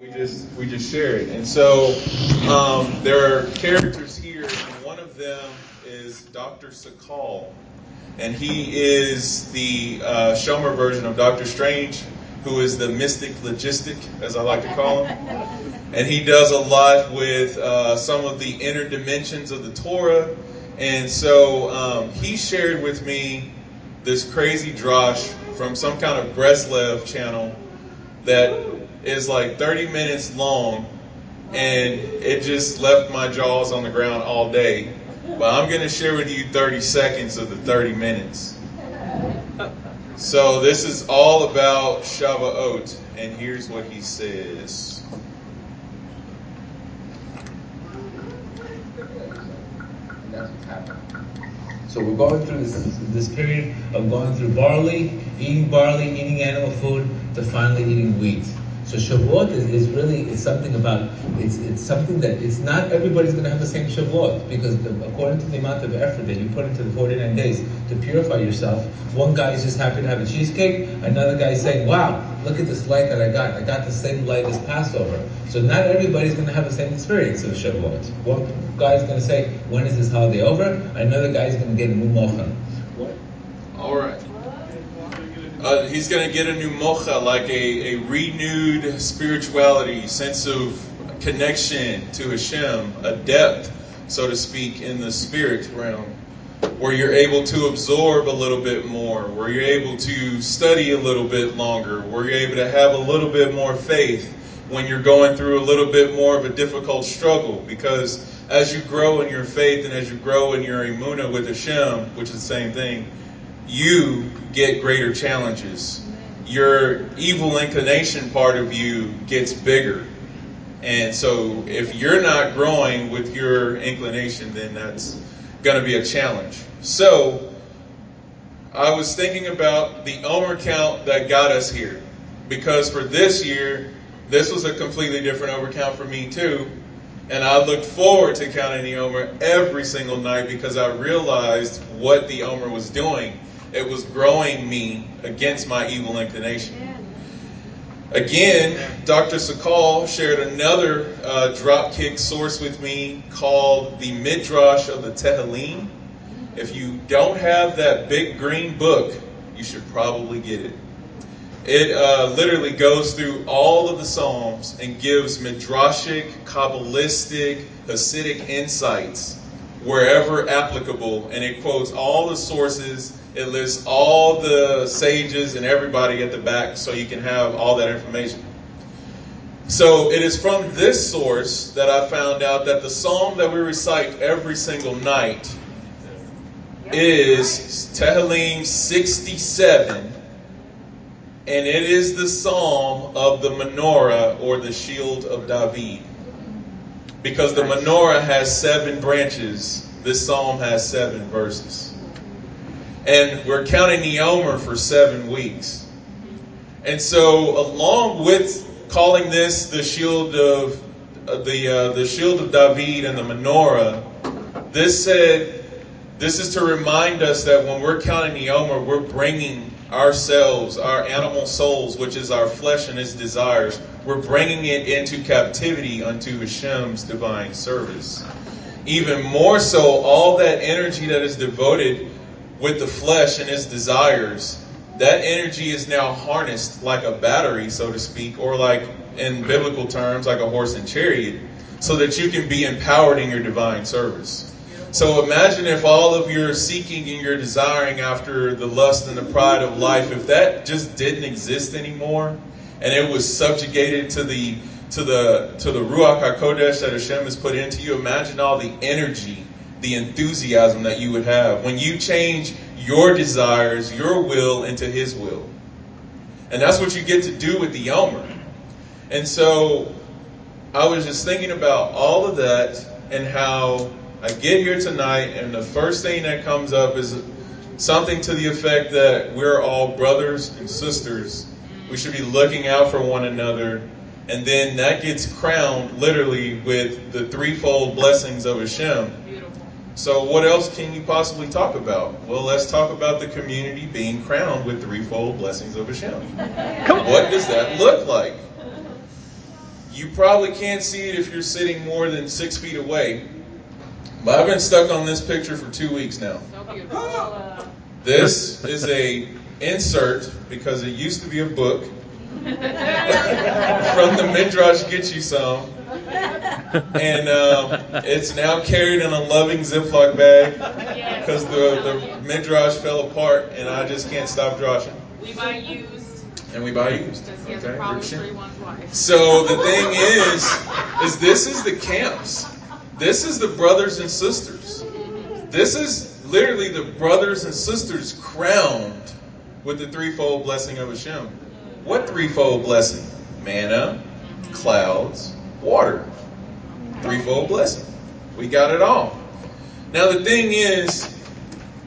we just we just shared. And so um, there are characters here, and one of them is Dr. Sakal, and he is the uh, Shomer version of Doctor Strange, who is the mystic logistic, as I like to call him. And he does a lot with uh, some of the inner dimensions of the Torah. And so um, he shared with me this crazy drosh from some kind of Breslev channel that is like 30 minutes long and it just left my jaws on the ground all day. But I'm going to share with you 30 seconds of the 30 minutes. So this is all about Shavuot, and here's what he says. So we're going through this, this period of going through barley, eating barley, eating animal food, to finally eating wheat. So Shavuot is, is really it's something about it's it's something that it's not everybody's going to have the same Shavuot because the, according to the amount of effort that you put into the 49 days to purify yourself, one guy is just happy to have a cheesecake, another guy is saying, "Wow, look at this light that I got! I got the same light as Passover." So not everybody's going to have the same experience of Shavuot. One guy is going to say, "When is this holiday over?" Another guy is going to get a mocha. All right. Uh, he's going to get a new mocha, like a, a renewed spirituality, sense of connection to Hashem, a depth, so to speak, in the spirit realm, where you're able to absorb a little bit more, where you're able to study a little bit longer, where you're able to have a little bit more faith when you're going through a little bit more of a difficult struggle. Because as you grow in your faith and as you grow in your emunah with Hashem, which is the same thing, you get greater challenges. Your evil inclination part of you gets bigger. And so if you're not growing with your inclination, then that's going to be a challenge. So I was thinking about the Omer count that got us here. Because for this year, this was a completely different Omer count for me too. And I looked forward to counting the Omer every single night because I realized what the Omer was doing it was growing me against my evil inclination. Again, Dr. Sakal shared another uh, dropkick source with me called the Midrash of the Tehillim. If you don't have that big green book, you should probably get it. It uh, literally goes through all of the Psalms and gives midrashic, kabbalistic, Hasidic insights wherever applicable, and it quotes all the sources it lists all the sages and everybody at the back so you can have all that information. So it is from this source that I found out that the psalm that we recite every single night is Tehillim 67, and it is the psalm of the menorah or the shield of David. Because the menorah has seven branches, this psalm has seven verses. And we're counting the Omer for seven weeks. And so, along with calling this the shield of uh, the uh, the shield of David and the menorah, this said this is to remind us that when we're counting the Omer, we're bringing ourselves, our animal souls, which is our flesh and its desires, we're bringing it into captivity unto Hashem's divine service. Even more so, all that energy that is devoted with the flesh and its desires, that energy is now harnessed like a battery, so to speak, or like in biblical terms, like a horse and chariot, so that you can be empowered in your divine service. So imagine if all of your seeking and your desiring after the lust and the pride of life, if that just didn't exist anymore, and it was subjugated to the to the to the ruach hakodesh that Hashem has put into you. Imagine all the energy the enthusiasm that you would have when you change your desires, your will into His will. And that's what you get to do with the Omer. And so I was just thinking about all of that and how I get here tonight, and the first thing that comes up is something to the effect that we're all brothers and sisters. We should be looking out for one another. And then that gets crowned literally with the threefold blessings of Hashem so what else can you possibly talk about? Well, let's talk about the community being crowned with threefold blessings of Hashem. What does that look like? you probably can't see it if you're sitting more than six feet away. But I've been stuck on this picture for two weeks now. So. This is a insert because it used to be a book from the Midrash Get You Some. And um, it's now carried in a loving Ziploc bag because the, the Midrash fell apart and I just can't stop droshing. We buy used And we buy used. because he has Okay, a problem good with shit. three. So the thing is, is this is the camps. This is the brothers and sisters. This is literally the brothers and sisters crowned with the threefold blessing of Hashem. What threefold blessing? Manna, clouds, water. Threefold blessing. We got it all. Now the thing is,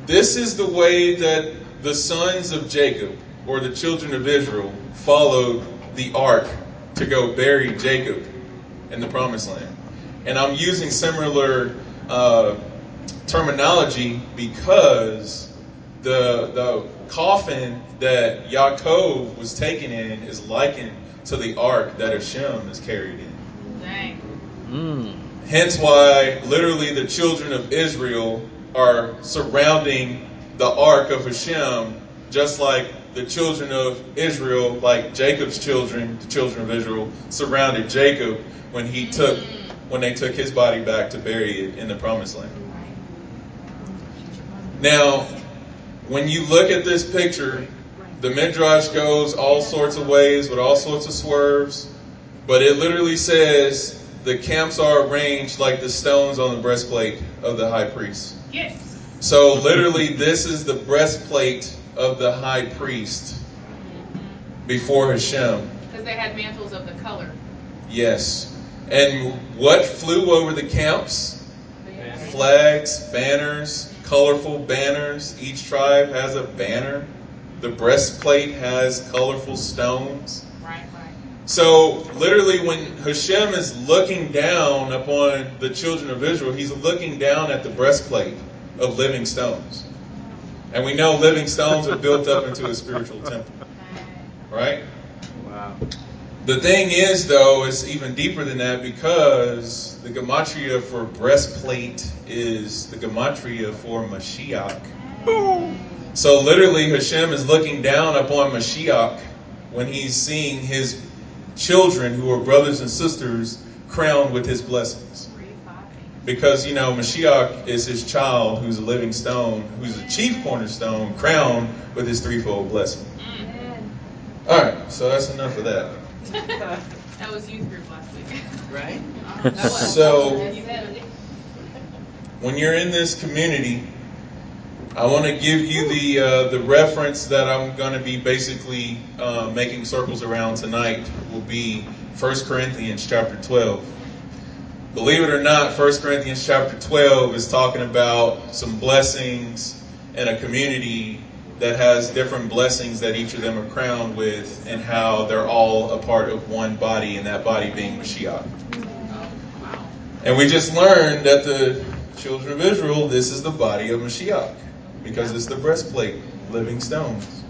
this is the way that the sons of Jacob, or the children of Israel, followed the ark to go bury Jacob in the promised land. And I'm using similar uh, terminology because the the coffin that Yaakov was taken in is likened to the ark that Hashem is carried in. Dang. Mm. Hence why literally the children of Israel are surrounding the ark of Hashem, just like the children of Israel, like Jacob's children, the children of Israel, surrounded Jacob when he took when they took his body back to bury it in the promised land. Now, when you look at this picture, the Midrash goes all sorts of ways with all sorts of swerves, but it literally says the camps are arranged like the stones on the breastplate of the high priest. Yes. So literally, this is the breastplate of the high priest before Hashem. Because they had mantles of the color. Yes. And what flew over the camps? Flags, banners, colorful banners. Each tribe has a banner. The breastplate has colorful stones. Right, right. So, literally, when Hashem is looking down upon the children of Israel, he's looking down at the breastplate of living stones. And we know living stones are built up into a spiritual temple, right? The thing is, though, it's even deeper than that because the gematria for breastplate is the gematria for Mashiach. So literally, Hashem is looking down upon Mashiach when he's seeing his children, who are brothers and sisters, crowned with his blessings. Three, five, eight. Because, you know, Mashiach is his child who's a living stone, who's a chief cornerstone, crowned with his threefold blessing. All right, so that's enough of that. That was youth group last week. Right? So- You said it. when you're in this community, I want to give you the uh, the reference that I'm going to be basically uh, making circles around tonight. Will be 1 Corinthians chapter 12. Believe it or not, 1 Corinthians chapter 12 is talking about some blessings and a community that has different blessings that each of them are crowned with, and how they're all a part of one body, and that body being Mashiach. And we just learned that the children of Israel, this is the body of Mashiach because it's the breastplate, living stones.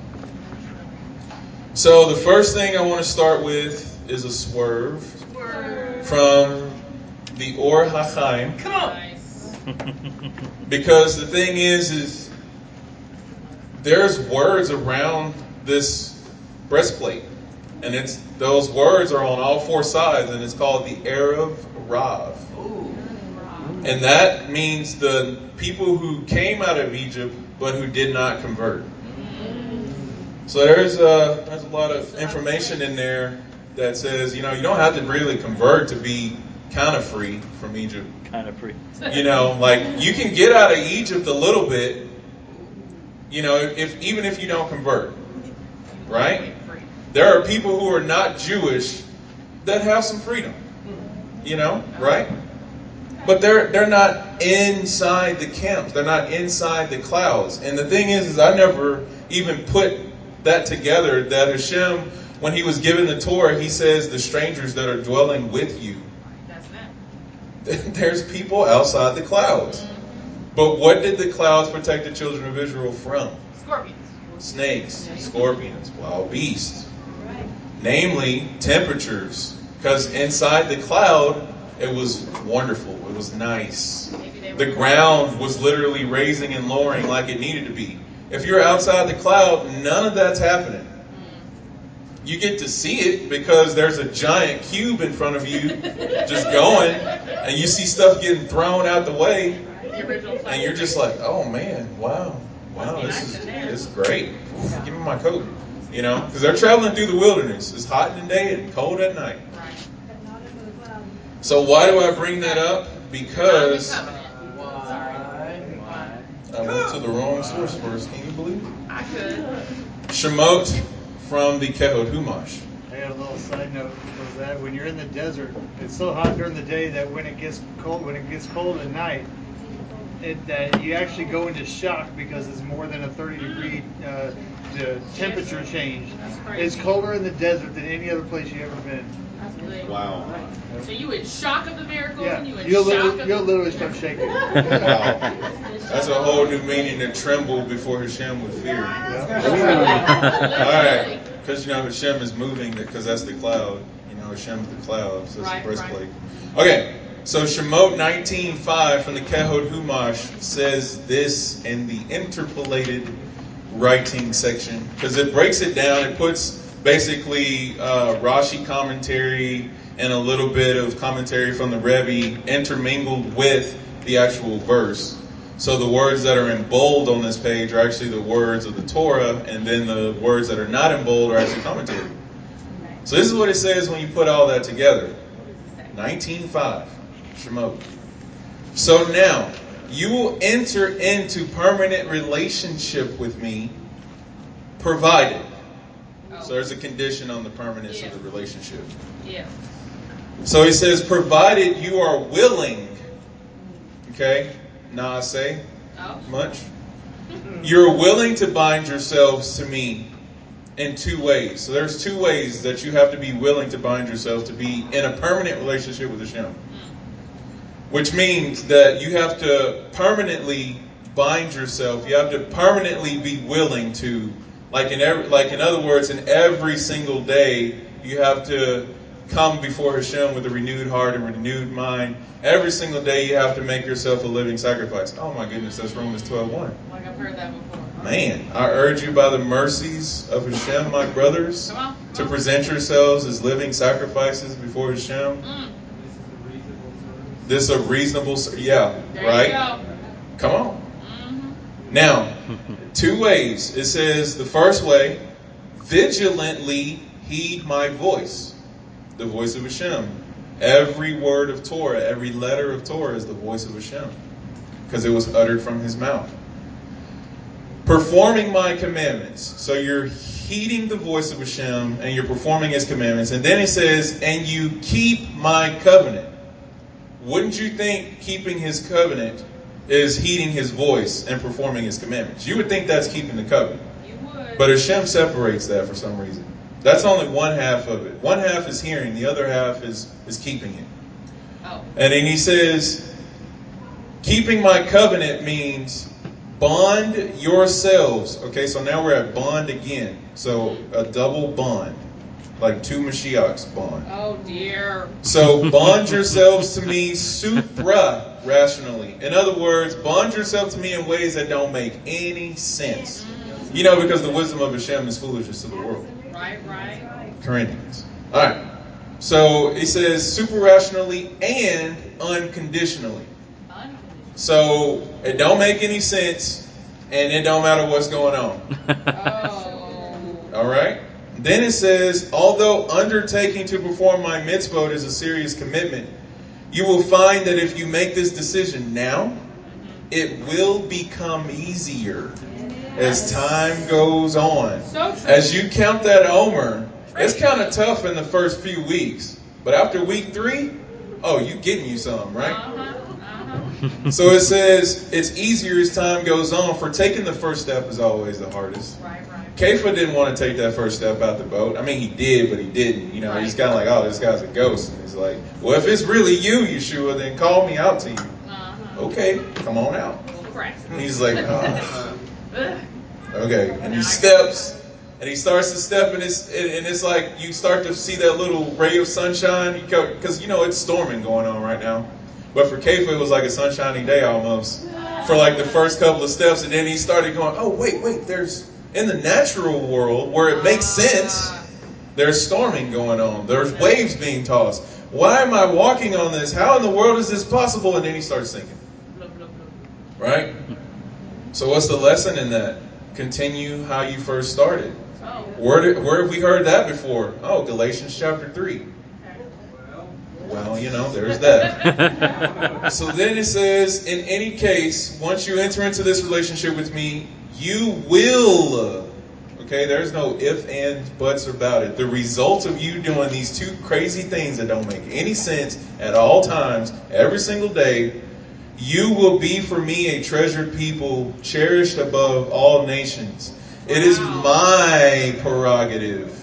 So the first thing I want to start with is a swerve Word. from the Or HaChaim Come on. Nice. because the thing is, is there's words around this breastplate, and it's those words are on all four sides, and it's called the Erev Rav. Ooh. And that means the people who came out of Egypt but who did not convert. So there's a, there's a lot of information in there that says, you know, you don't have to really convert to be kind of free from Egypt. Kind of free. You know, like you can get out of Egypt a little bit, you know, if even if you don't convert. Right? There are people who are not Jewish that have some freedom. You know, right? But they're they're not inside the camps. They're not inside the clouds. And the thing is, is I never even put that together. That Hashem, when He was given the Torah, He says the strangers that are dwelling with you. There's people outside the clouds. But what did the clouds protect the children of Israel from? Scorpions. Snakes, scorpions, wild beasts. Namely, temperatures, Because inside the cloud, it was wonderful. It was nice. The ground was literally raising and lowering like it needed to be. If you're outside the cloud, none of that's happening. You get to see it because there's a giant cube in front of you just going, and you see stuff getting thrown out the way, The original and you're just like, oh man, wow, wow, this is this is great. Ooh, give me my coat, you know, because they're traveling through the wilderness. It's hot in the day and cold at night. Right. So why do I bring that up? Because Covenant. Sorry. Why? I went to the wrong source first. Can you believe it? I could. Shemot from the Kehot Humash. I got a little side note was that when you're in the desert, it's so hot during the day that when it gets cold, when it gets cold at night, it, that you actually go into shock because it's more than a 30 degree uh, the temperature change. It's colder in the desert than any other place you've ever been. Wow. So you in shock of the miracle Yeah, and you in you'll shock literally, of you'll the literally start shaking. Wow. That's a whole new meaning to tremble before Hashem with fear. All right. Because, you know, Hashem is moving because that's the cloud. You know, Hashem's the cloud. So that's Right, the breastplate. Okay. So Shemot 19.5 from the Kehot Humash says this in the interpolated writing section because it breaks it down. It puts basically uh, Rashi commentary and a little bit of commentary from the Rebbe intermingled with the actual verse. So the words that are in bold on this page are actually the words of the Torah, and then the words that are not in bold are actually commentary. So this is what it says when you put all that together. 19.5, Shemot. So now, you will enter into permanent relationship with me, provided. Oh. So there's a condition on the permanence Yeah. of the relationship. Yeah. So he says, provided you are willing. Okay? Now I say Oh. much. You're willing to bind yourselves to me in two ways. So there's two ways that you have to be willing to bind yourselves to be in a permanent relationship with Hashem. Which means that you have to permanently bind yourself. You have to permanently be willing to, like in every, like in other words, in every single day, you have to come before Hashem with a renewed heart and renewed mind. Every single day, you have to make yourself a living sacrifice. Oh my goodness, that's Romans 12:1. Like I've heard that before. Man, I urge you by the mercies of Hashem, my brothers, Come on. to Come on. present yourselves as living sacrifices before Hashem. Mm. This a reasonable, yeah, There right? you go. Come on. hmm Now, two ways. It says the first way, vigilantly heed my voice, the voice of Hashem. Every word of Torah, every letter of Torah is the voice of Hashem because it was uttered from his mouth. Performing my commandments. So you're heeding the voice of Hashem and you're performing his commandments. And then it says, and you keep my covenant. Wouldn't you think keeping his covenant is heeding his voice and performing his commandments? You would think that's keeping the covenant. You would. But Hashem separates that for some reason. That's only one half of it. One half is hearing, the other half is, is keeping it. oh. And then he says, keeping my covenant means bond yourselves. Okay, so now we're at bond again. So a double bond, like two Mashiachs bond. Oh dear. So bond yourselves to me supra rationally. In other words, bond yourself to me in ways that don't make any sense. You know, because the wisdom of Hashem is foolishness to the world. Right. Right. Corinthians. All right. So it says super rationally and unconditionally. Unconditional. So it don't make any sense, and it don't matter what's going on. Oh. All right. Then it says, although undertaking to perform my mitzvot is a serious commitment, you will find that if you make this decision now, it will become easier as time goes on. So. As you count that Omer, it's kind of tough in the first few weeks, but after week three, oh, you getting you some, right? Uh-huh. Uh-huh. So it says it's easier as time goes on. For taking the first step is always the hardest. Right. Right. Kefa didn't want to take that first step out the boat. I mean, he did, but he didn't. You know, he's kind of like, oh, this guy's a ghost. And he's like, well, if it's really you, Yeshua, then call me out to you. Uh-huh. Okay, come on out. And he's like, oh, okay. And he steps and he starts to step, and it's and and it's like you start to see that little ray of sunshine because you know it's storming going on right now. But for Kefa, it was like a sunshiny day almost for like the first couple of steps, and then he started going, "Oh wait, wait, there's in the natural world where it makes sense." There's storming going on. There's waves being tossed. Why am I walking on this? How in the world is this possible? And then he starts thinking. Right? So what's the lesson in that? Continue how you first started. Where, did, where have we heard that before? Oh, Galatians chapter 3. Well, you know, there's that. So then it says, in any case, once you enter into this relationship with me, you will. Okay, there's no if, and, buts about it. The result of you doing these two crazy things that don't make any sense at all times, every single day, you will be for me a treasured people, cherished above all nations. It is my prerogative.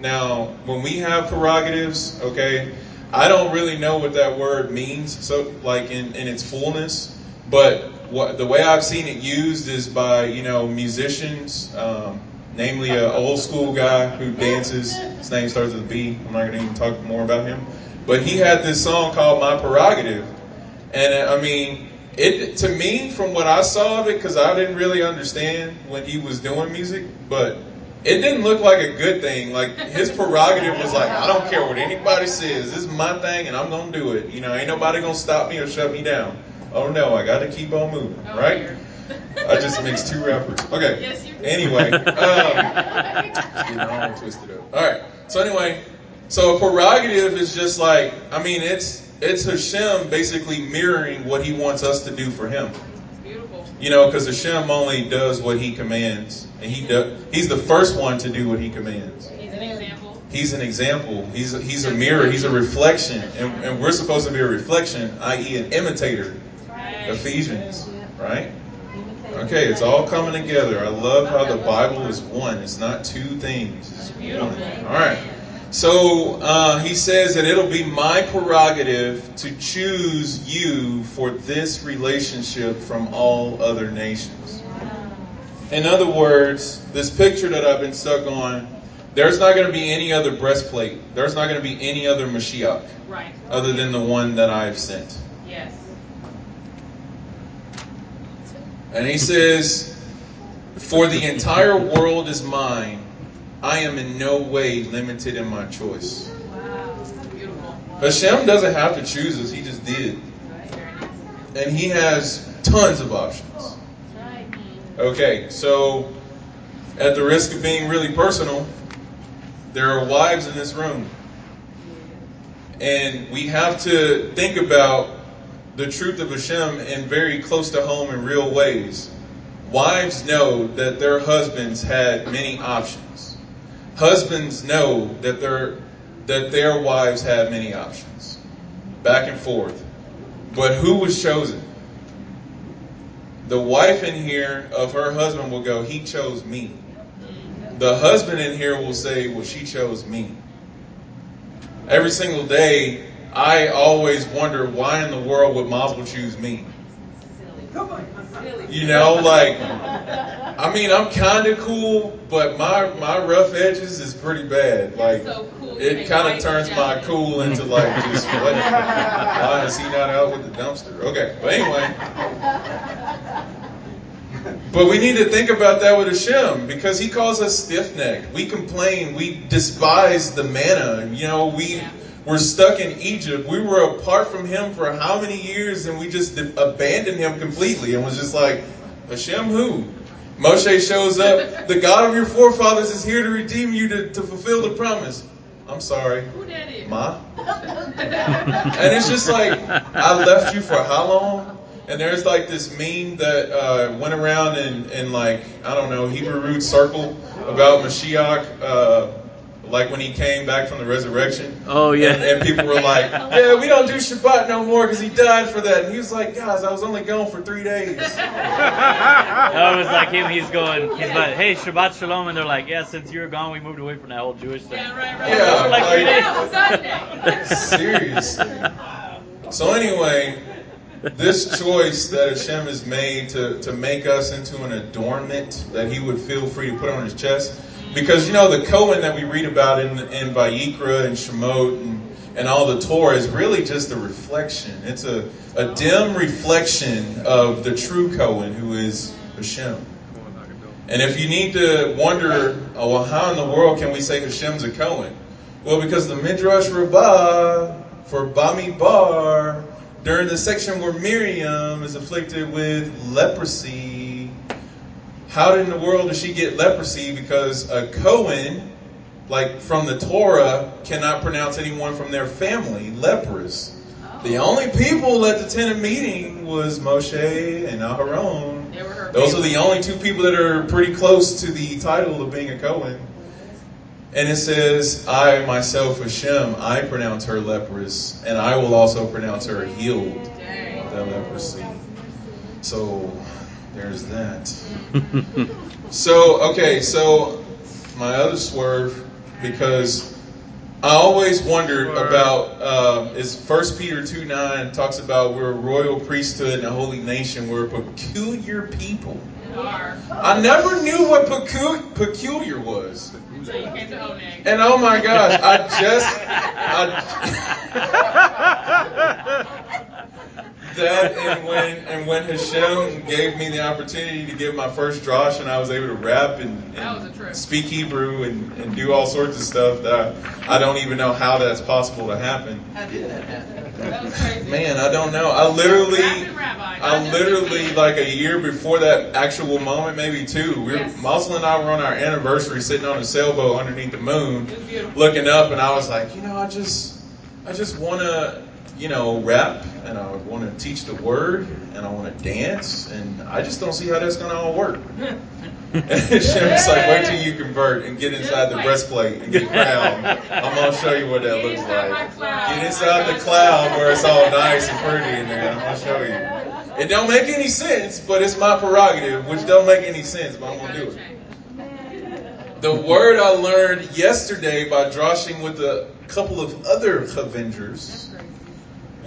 Now, when we have prerogatives, okay, I don't really know what that word means, so like in, in its fullness, but what the way I've seen it used is by you know musicians, um, namely an old school guy who dances. His name starts with B. I'm not going to even talk more about him, but he had this song called "My Prerogative," and uh, I mean, it to me from what I saw of it, because I didn't really understand when he was doing music, but it didn't look like a good thing. Like his prerogative was like, I don't care what anybody says. This is my thing, and I'm gonna do it. You know, ain't nobody gonna stop me or shut me down. Oh no, I got to keep on moving, Oh, right? dear. I just mixed two rappers. Okay. Yes, you did. Anyway, um, getting all twisted up. All right. So anyway, so a prerogative is just like, I mean, it's it's Hashem basically mirroring what He wants us to do for Him. Beautiful. You know, because Hashem only does what He commands, and He do, He's the first one to do what He commands. He's an example. He's an example. He's a, he's a mirror. He's a reflection, and, and we're supposed to be a reflection, i.e., an imitator. Ephesians, right? Okay, it's all coming together. I love how the Bible is one. It's not two things. It's one. All right. So uh, he says that it'll be my prerogative to choose you for this relationship from all other nations. In other words, this picture that I've been stuck on, there's not going to be any other breastplate. There's not going to be any other Mashiach Right. other than the one that I've sent. Yes. And he says, For the entire world is mine. I am in no way limited in my choice. Wow. Beautiful. Hashem doesn't have to choose us, he just did. And he has tons of options. Okay, so at the risk of being really personal, there are wives in this room. And we have to think about the truth of Hashem in very close to home in real ways. Wives know that their husbands had many options. Husbands know that their that their wives had many options. Back and forth. But who was chosen? The wife in here of her husband will go, He chose me. The husband in here will say, Well, she chose me. Every single day, I always wonder why in the world would Mazel choose me? You know, like, I mean, I'm kind of cool, but my my rough edges is pretty bad. Like, so cool. it kind of turns my cool into like just what? Why is he not out with the dumpster? Okay, but anyway. But we need to think about that with Hashem because He calls us stiff necked. We complain. We despise the manna. You know, we were stuck in Egypt. We were apart from Him for how many years, and we just abandoned Him completely and was just like, Hashem, who? Moshe shows up. The God of your forefathers is here to redeem you to, to fulfill the promise. I'm sorry, Who that is? Ma. And it's just like, I left you for how long? And there's like this meme that uh, went around in, in like, I don't know, Hebrew root circle about Mashiach, uh, like when he came back from the resurrection. Oh, yeah. And, and people were like, yeah, we don't do Shabbat no more because he died for that. And he was like, guys, I was only gone for three days. That was like him. He's going. He's like, "Hey, Shabbat Shalom," and they're like, "Yeah, since you're gone, we moved away from that whole Jewish thing." Yeah, right, right. Yeah, Like three like- days. Yeah, Sunday. Seriously. So anyway, this choice that Hashem has made to, to make us into an adornment that he would feel free to put on his chest. Because, you know, the Cohen that we read about in, in Vayikra and Shemot and, and all the Torah is really just a reflection. It's a, a dim reflection of the true Cohen who is Hashem. And if you need to wonder, oh, well, how in the world can we say Hashem's a Cohen? Well, because the Midrash Rabbah for Bamidbar, during the section where Miriam is afflicted with leprosy, how in the world does she get leprosy? Because a Cohen, like from the Torah, cannot pronounce anyone from their family leprous. The only people at the tent of meeting was Moshe and Aharon. Those are the only two people that are pretty close to the title of being a Cohen. And it says, I myself, Hashem, I pronounce her leprous, and I will also pronounce her healed of that leprosy. So there's that. So, okay, so my other swerve, because I always wondered Swerve. about, um, is First Peter 2 9 talks about we're a royal priesthood and a holy nation, we're a peculiar people. I never knew what pecu- peculiar was. So you came to Oneg. And oh my gosh, I just I, that and when and when Hashem gave me the opportunity to give my first drosh and I was able to rap and, That was a and speak Hebrew and, and do all sorts of stuff that I, I don't even know how that's possible to happen. How did that happen? That was crazy. Man, I don't know. I literally rabbi. I literally like a year before that actual moment, maybe two. We were, Yes. Mosley and I were on our anniversary, sitting on a sailboat underneath the moon, It was beautiful. looking up, and I was like, you know, I just, I just want to, you know, rap, and I want to teach the word, and I want to dance, and I just don't see how that's gonna all work. And Shem's like, wait till you convert and get inside the breastplate and get crowned. I'm gonna show you what that looks like. Get inside the cloud where it's all nice and pretty in there. I'm gonna show you. It don't make any sense, but it's my prerogative, which don't make any sense, but I'm gonna do it. The word I learned yesterday by droshing with a couple of other Avengers.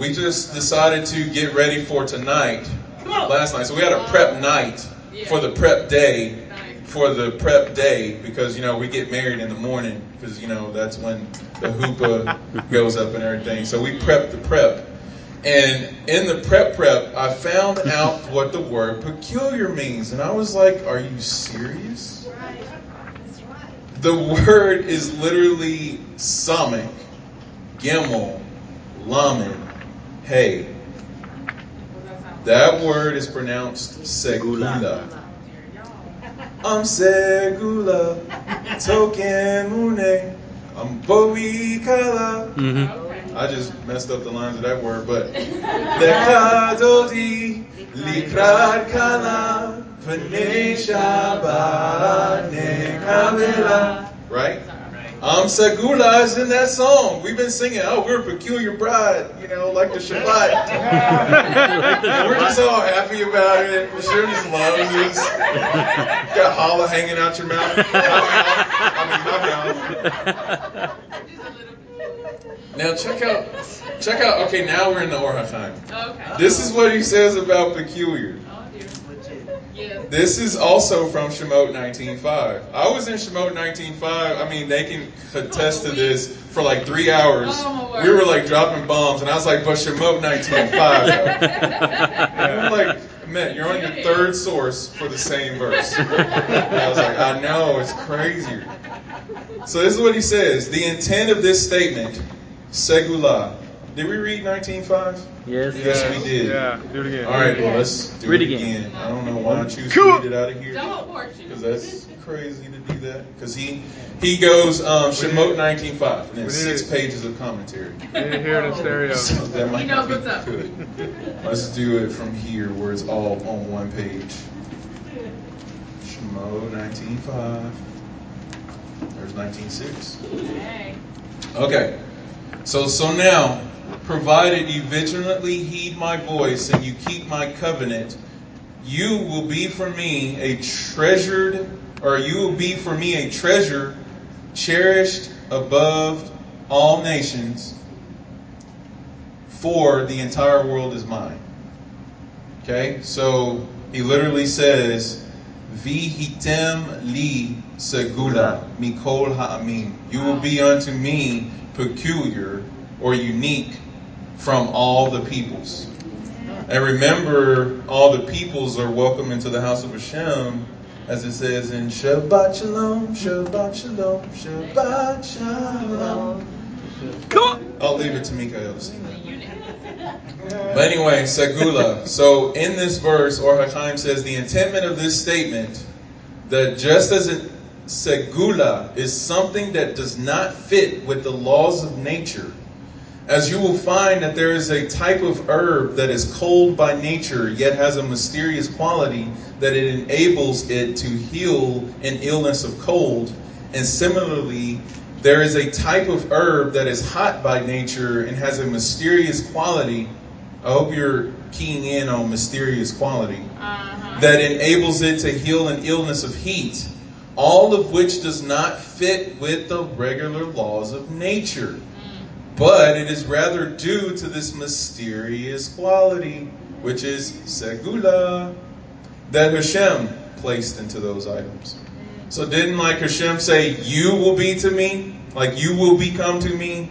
We just decided to get ready for tonight, last night. So we had a prep night for the prep day, for the prep day, because you know we get married in the morning, because you know that's when the chuppah goes up and everything. So we prepped the prep. And in the prep prep, I found out what the word peculiar means. And I was like, are you serious? The word is literally Samech, Gimel, Lamed, Hey. That word is pronounced Segula. I'm Segula, Token Mune, I'm Bowie Kala. Mm-hmm. I just messed up the lines of that word, but Lekadodi Likrat Kala V'nei Shabbat Nekabela. Right? Um, Segula is in that song. We've been singing, oh, we're a peculiar bride, you know, like the Shabbat. We're just all happy about it. Sure just loves us. Got holla hanging out your mouth. I mean, my mouth. Now check out, check out. Okay, now we're in the Or HaChaim. Okay. This is what he says about peculiar. Dear. Legit. Yes. This is also from Shemot 19.5. I was in Shemot 19.5. I mean, they can attest to this for like three hours. Oh, We were like dropping bombs, and I was like, but Shemot 19.5. though. And I'm like, man, you're on your third source for the same verse. And I was like, I know, it's crazy. So this is what he says. The intent of this statement, segula. Did we read 19.5? Yes. Yes, we did. Yeah, do it again. All right, well, let's do Read it again. again. I don't know why I choose Cool. to read it out of here. Double. Because that's crazy to do that. Because he he goes um, Shemot 19.5 and then six it. pages of commentary. You need to hear it in stereo. So that might He knows what's up. good. Let's do it from here where it's all on one page. Shemot 19.5. There's 19.6. Hey. Okay. So so now, provided you vigilantly heed my voice and you keep my covenant, you will be for me a treasured, or you will be for me a treasure cherished above all nations, for the entire world is mine. Okay, so he literally says, Vihitem li segula mikol ha'amim. You will be unto me peculiar or unique from all the peoples. And remember, all the peoples are welcome into the house of Hashem, as it says in Shabbat Shalom, Shabbat Shalom, Shabbat Shalom. Come on. I'll leave it to Mikael to sing that. But anyway, Segula. So in this verse, Or HaChaim says the intentment of this statement that just as it, Segula is something that does not fit with the laws of nature, as you will find that there is a type of herb that is cold by nature, yet has a mysterious quality that it enables it to heal an illness of cold. And similarly, there is a type of herb that is hot by nature and has a mysterious quality. I hope you're keying in on mysterious quality. Uh-huh. That enables it to heal an illness of heat. All of which does not fit with the regular laws of nature. But it is rather due to this mysterious quality, which is segula, that Hashem placed into those items. So didn't like Hashem say, you will be to me? Like you will become to me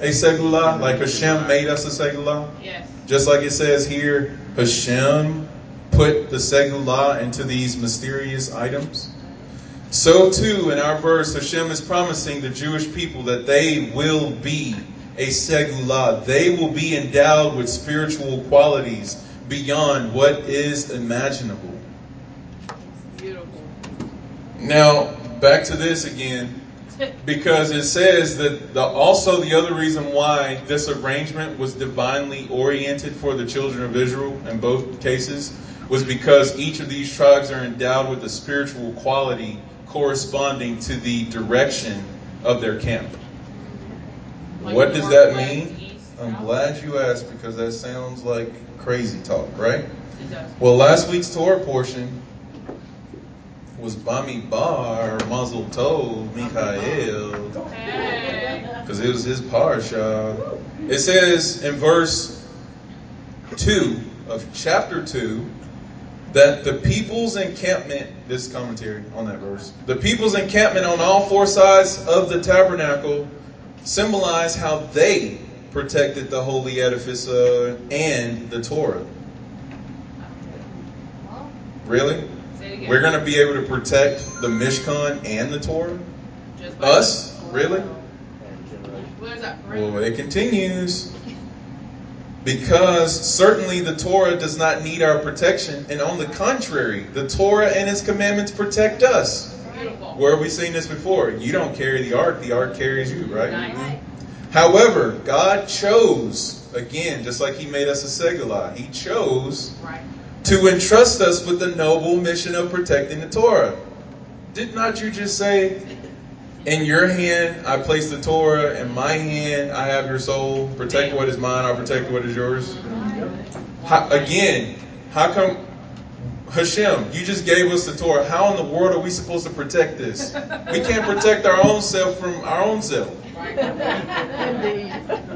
a Nice. segula? Like Hashem made us a segula? Yes. Just like it says here, Hashem put the segula into these mysterious items. So too, in our verse, Hashem is promising the Jewish people that they will be a segula. They will be endowed with spiritual qualities beyond what is imaginable. Now, back to this again, because it says that the, also the other reason why this arrangement was divinely oriented for the children of Israel in both cases was because each of these tribes are endowed with a spiritual quality corresponding to the direction of their camp. Like what does that mean? I'm glad you asked because that sounds like crazy talk, right? Well, last week's Torah portion was Bamidbar Mazel Tov Michael because it was his parsha. It says in verse two of chapter two that the people's encampment. This commentary on that verse. The people's encampment on all four sides of the tabernacle symbolize how they protected the holy edifice uh, and the Torah. Really? We're going to be able to protect the Mishkan and the Torah? Just Us? Really? Well, it continues. Because certainly the Torah does not need our protection, and on the contrary, the Torah and its commandments protect us. Beautiful. Where have we seen this before? You don't carry the ark, the ark carries you, right? Nice. Mm-hmm. However, God chose, again, just like He made us a Segula, He chose Right. To entrust us with the noble mission of protecting the Torah. Did not you just say, in your hand I place the Torah, in my hand I have your soul. Protect what is mine, I'll protect what is yours. How, again, how come Hashem, you just gave us the Torah. How in the world are we supposed to protect this? We can't protect our own self from our own self.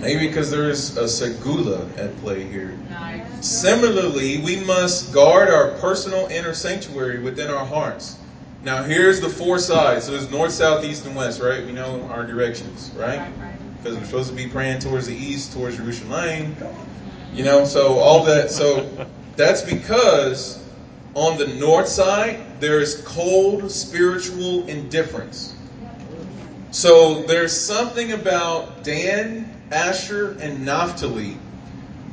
Maybe because there is a segula at play here. Nice. Similarly, we must guard our personal inner sanctuary within our hearts. Now, here's the four sides. So it's north, south, east, and west, right? We know our directions, right? Because we're supposed to be praying towards the east, towards Jerusalem. You know, so all that. So that's because on the north side, there is cold spiritual indifference. So there's something about Dan, Asher, and Naphtali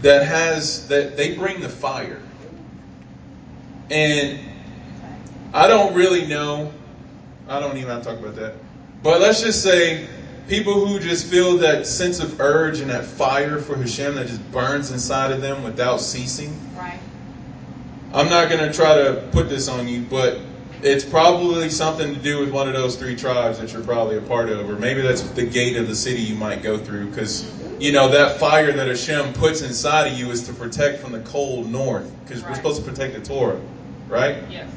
that has that they bring the fire. And I don't really know. I don't even have to talk about that. But let's just say people who just feel that sense of urge and that fire for Hashem that just burns inside of them without ceasing. Right. I'm not going to try to put this on you, but it's probably something to do with one of those three tribes that you're probably a part of, or maybe that's the gate of the city you might go through, because you know that fire that Hashem puts inside of you is to protect from the cold north, because we're supposed to protect the Torah, right? Yes.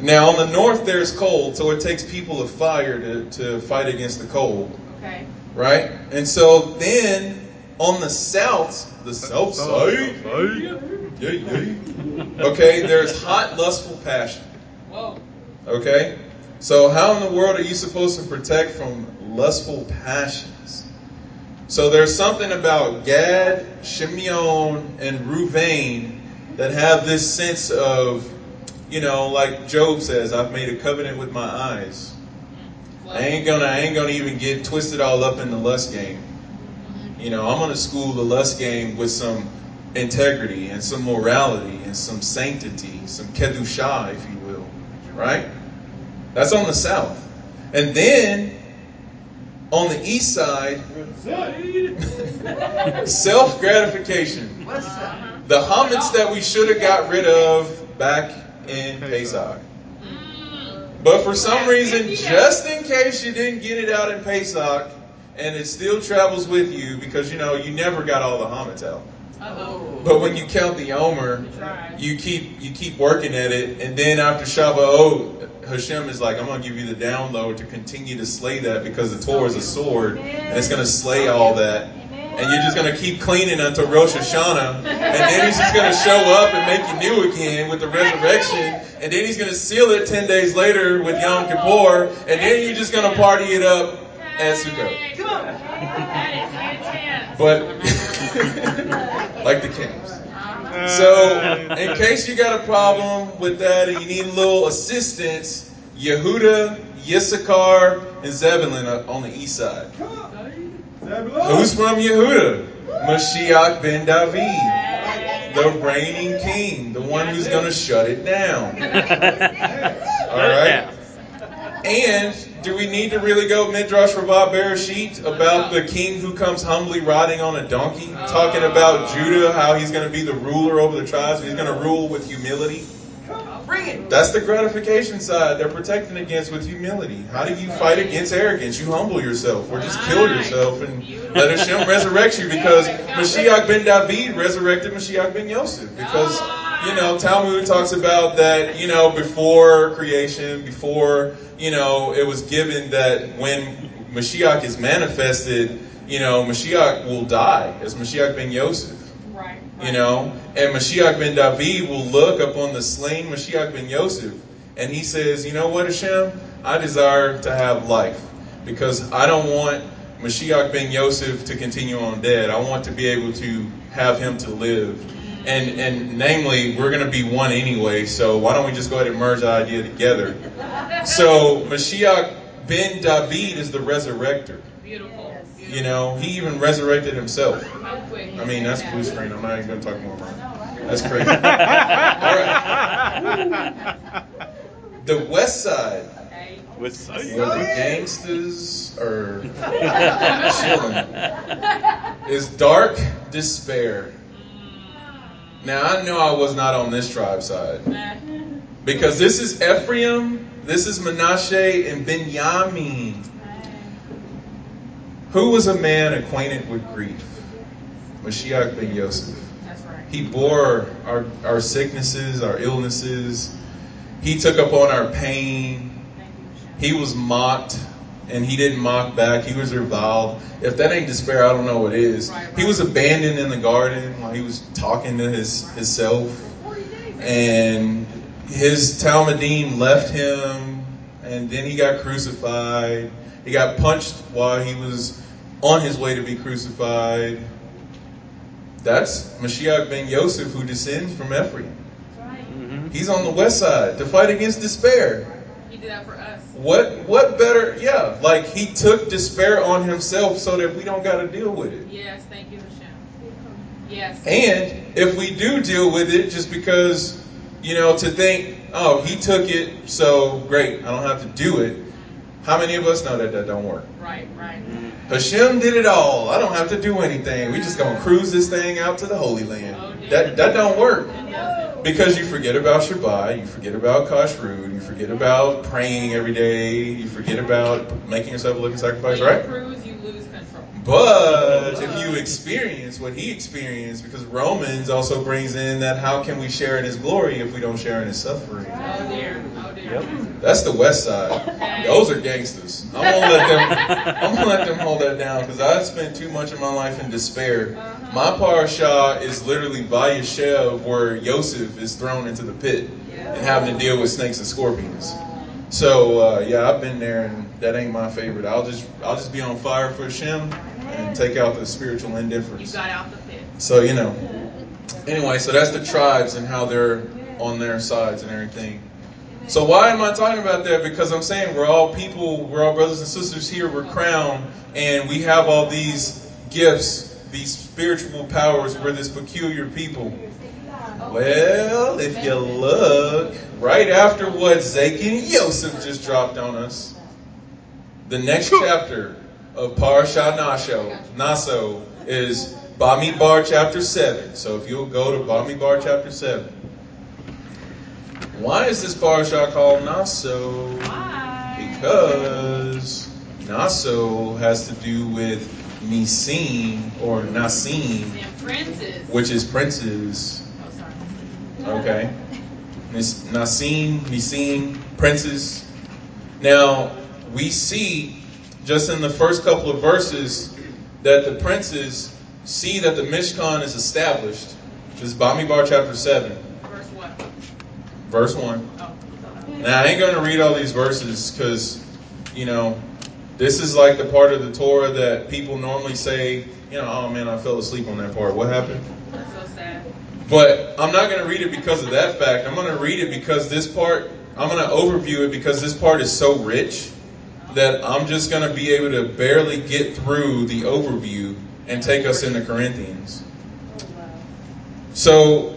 Now on the north there's cold, so it takes people of fire to, to fight against the cold, Okay. right? And so then on the south, the south side, yeah, yeah. okay, there's hot, lustful passion. Okay? So, how in the world are you supposed to protect from lustful passions? So, there's something about Gad, Shimeon, and Ruvain that have this sense of, you know, like Job says, I've made a covenant with my eyes. I ain't gonna, I ain't gonna even get twisted all up in the lust game. You know, I'm gonna school the lust game with some integrity and some morality and some sanctity, some kedusha, if you will. Right? That's on the south. And then on the east side, self gratification. The homage that we should have got rid of back in Pesach. But for some reason, just in case you didn't get it out in Pesach, and it still travels with you because you know you never got all the homage out. Uh-oh. But when you count the Omer, you keep you keep working at it, and then after Shabbat, Hashem is like, I'm gonna give you the download to continue to slay that because the Torah is a sword, and it's gonna slay all that. And you're just gonna keep cleaning until Rosh Hashanah, and then he's just gonna show up and make you new again with the resurrection, and then he's gonna seal it ten days later with Yom Kippur, and then you're just gonna party it up as at Sukkot. Come on. That is intense. But like the camps. Uh, so, in case you got a problem with that and you need a little assistance, Yehuda, Yissachar, and Zebulun are on the east side. Who's from Yehuda? Mashiach ben David, the reigning king, the one who's going to shut it down. All right? And do we need to really go Midrash Rabbah Bereshit about the king who comes humbly riding on a donkey, talking uh, about Judah, how he's going to be the ruler over the tribes, he's going to rule with humility? Bring it. That's the gratification side they're protecting against with humility. How do you fight against arrogance? You humble yourself or just kill yourself and let Hashem resurrect you because Mashiach ben David resurrected Mashiach ben Yosef because, oh. You know, Talmud talks about that, you know, before creation, before, you know, it was given that when Mashiach is manifested, you know, Mashiach will die as Mashiach ben Yosef. Right. You know, and Mashiach ben David will look upon the slain Mashiach ben Yosef, and he says, "You know what, Hashem? I desire to have life because I don't want Mashiach ben Yosef to continue on dead. I want to be able to have him to live." And and namely, we're going to be one anyway. So why don't we just go ahead and merge that idea together? So Mashiach ben David is the resurrector. Beautiful. You know, he even resurrected himself. How quick. I mean, that's blue screen. I'm not even going to talk more about it. That's crazy. All right. The west side, Hey. With where the gangsters are chilling, is dark despair. Now, I know I was not on this tribe side mm-hmm. because this is Ephraim, this is Manasseh, and Benjamin. Who was a man acquainted with grief? Mashiach ben Yosef. He bore our, our sicknesses, our illnesses. He took upon our pain. Thank you, Michelle. He was mocked, and he didn't mock back. He was reviled. If that ain't despair, I don't know what is. He was abandoned in the garden while he was talking to his himself, and his Talmudim left him, and then he got crucified. He got punched while he was on his way to be crucified. That's Mashiach ben Yosef who descends from Ephraim. Mhm. He's on the west side to fight against despair. He did that for us. What what better? Yeah, like he took despair on himself so that we don't got to deal with it. Yes, thank you, Michelle. Yes. And if we do deal with it, just because you know to think, oh, he took it, so great, I don't have to do it. How many of us know that that don't work? Right, right. Mm-hmm. Hashem did it all. I don't have to do anything. We just gonna cruise this thing out to the Holy Land. Oh, that that don't work. Because you forget about Shabbat, you forget about kashrut, you forget about praying every day, you forget about making yourself a living sacrifice, right? cruise, you lose control. But if you experience what he experienced, because Romans also brings in that how can we share in his glory if we don't share in his suffering? Oh dear. Oh dear. Yep. That's the West Side. Those are gangsters. I'm gonna let them. I'm gonna let them hold that down because I spent too much of my life in despair. My parasha is literally Vayeshev, where Yosef is thrown into the pit and having to deal with snakes and scorpions. So uh, yeah, I've been there, and that ain't my favorite. I'll just I'll just be on fire for Hashem and take out the spiritual indifference. You indifference. got out the pit. So you know. Anyway, so that's the tribes and how they're on their sides and everything. So why am I talking about that? Because I'm saying we're all people, we're all brothers and sisters here, we're crowned, and we have all these gifts, these spiritual powers, we're this peculiar people. Well, if you look, right after what Zaki and Yosef just dropped on us, the next chapter of Parashat Nasho, Naso is Bamidbar chapter 7. So if you'll go to Bamidbar chapter 7. Why is this parasha called Naso? Why? Because Naso has to do with Nisim or Nasim, which is princes. Oh, sorry. Okay. Nasim, Nisim, princes. Now, we see just in the first couple of verses that the princes see that the Mishkan is established. This is Bamidbar chapter 7, Verse what? verse 1. Oh. Now, I ain't going to read all these verses because, you know, this is like the part of the Torah that people normally say, you know, oh man, I fell asleep on that part. What happened? That's so sad. But I'm not going to read it because of that fact. I'm going to read it because this part, I'm going to overview it because this part is so rich that I'm just going to be able to barely get through the overview and take us into Corinthians. Oh, so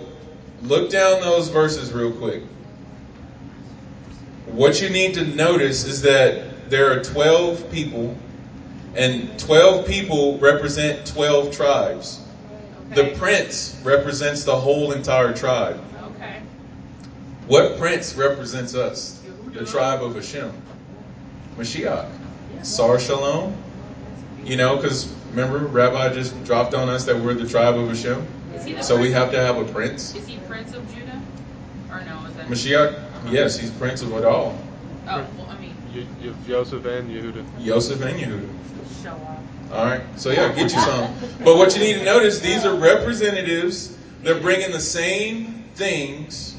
look down those verses real quick. What you need to notice is that there are 12 people, and 12 people represent 12 tribes. The prince represents the whole entire tribe. Okay. What prince represents us? The tribe of Hashem. Mashiach. Sar Shalom. You know, because remember, Rabbi just dropped on us that we're the tribe of Hashem. Is So we have to have a prince. Is he Prince of Judah? Or no? Is that Mashiach, yes, he's prince of it all. Oh, well, I mean, Yo- Yo- Joseph and Yehuda. Yosef and Yehuda. show off. All right. So yeah, get you some. But what you need to notice, these are representatives. They're bringing the same things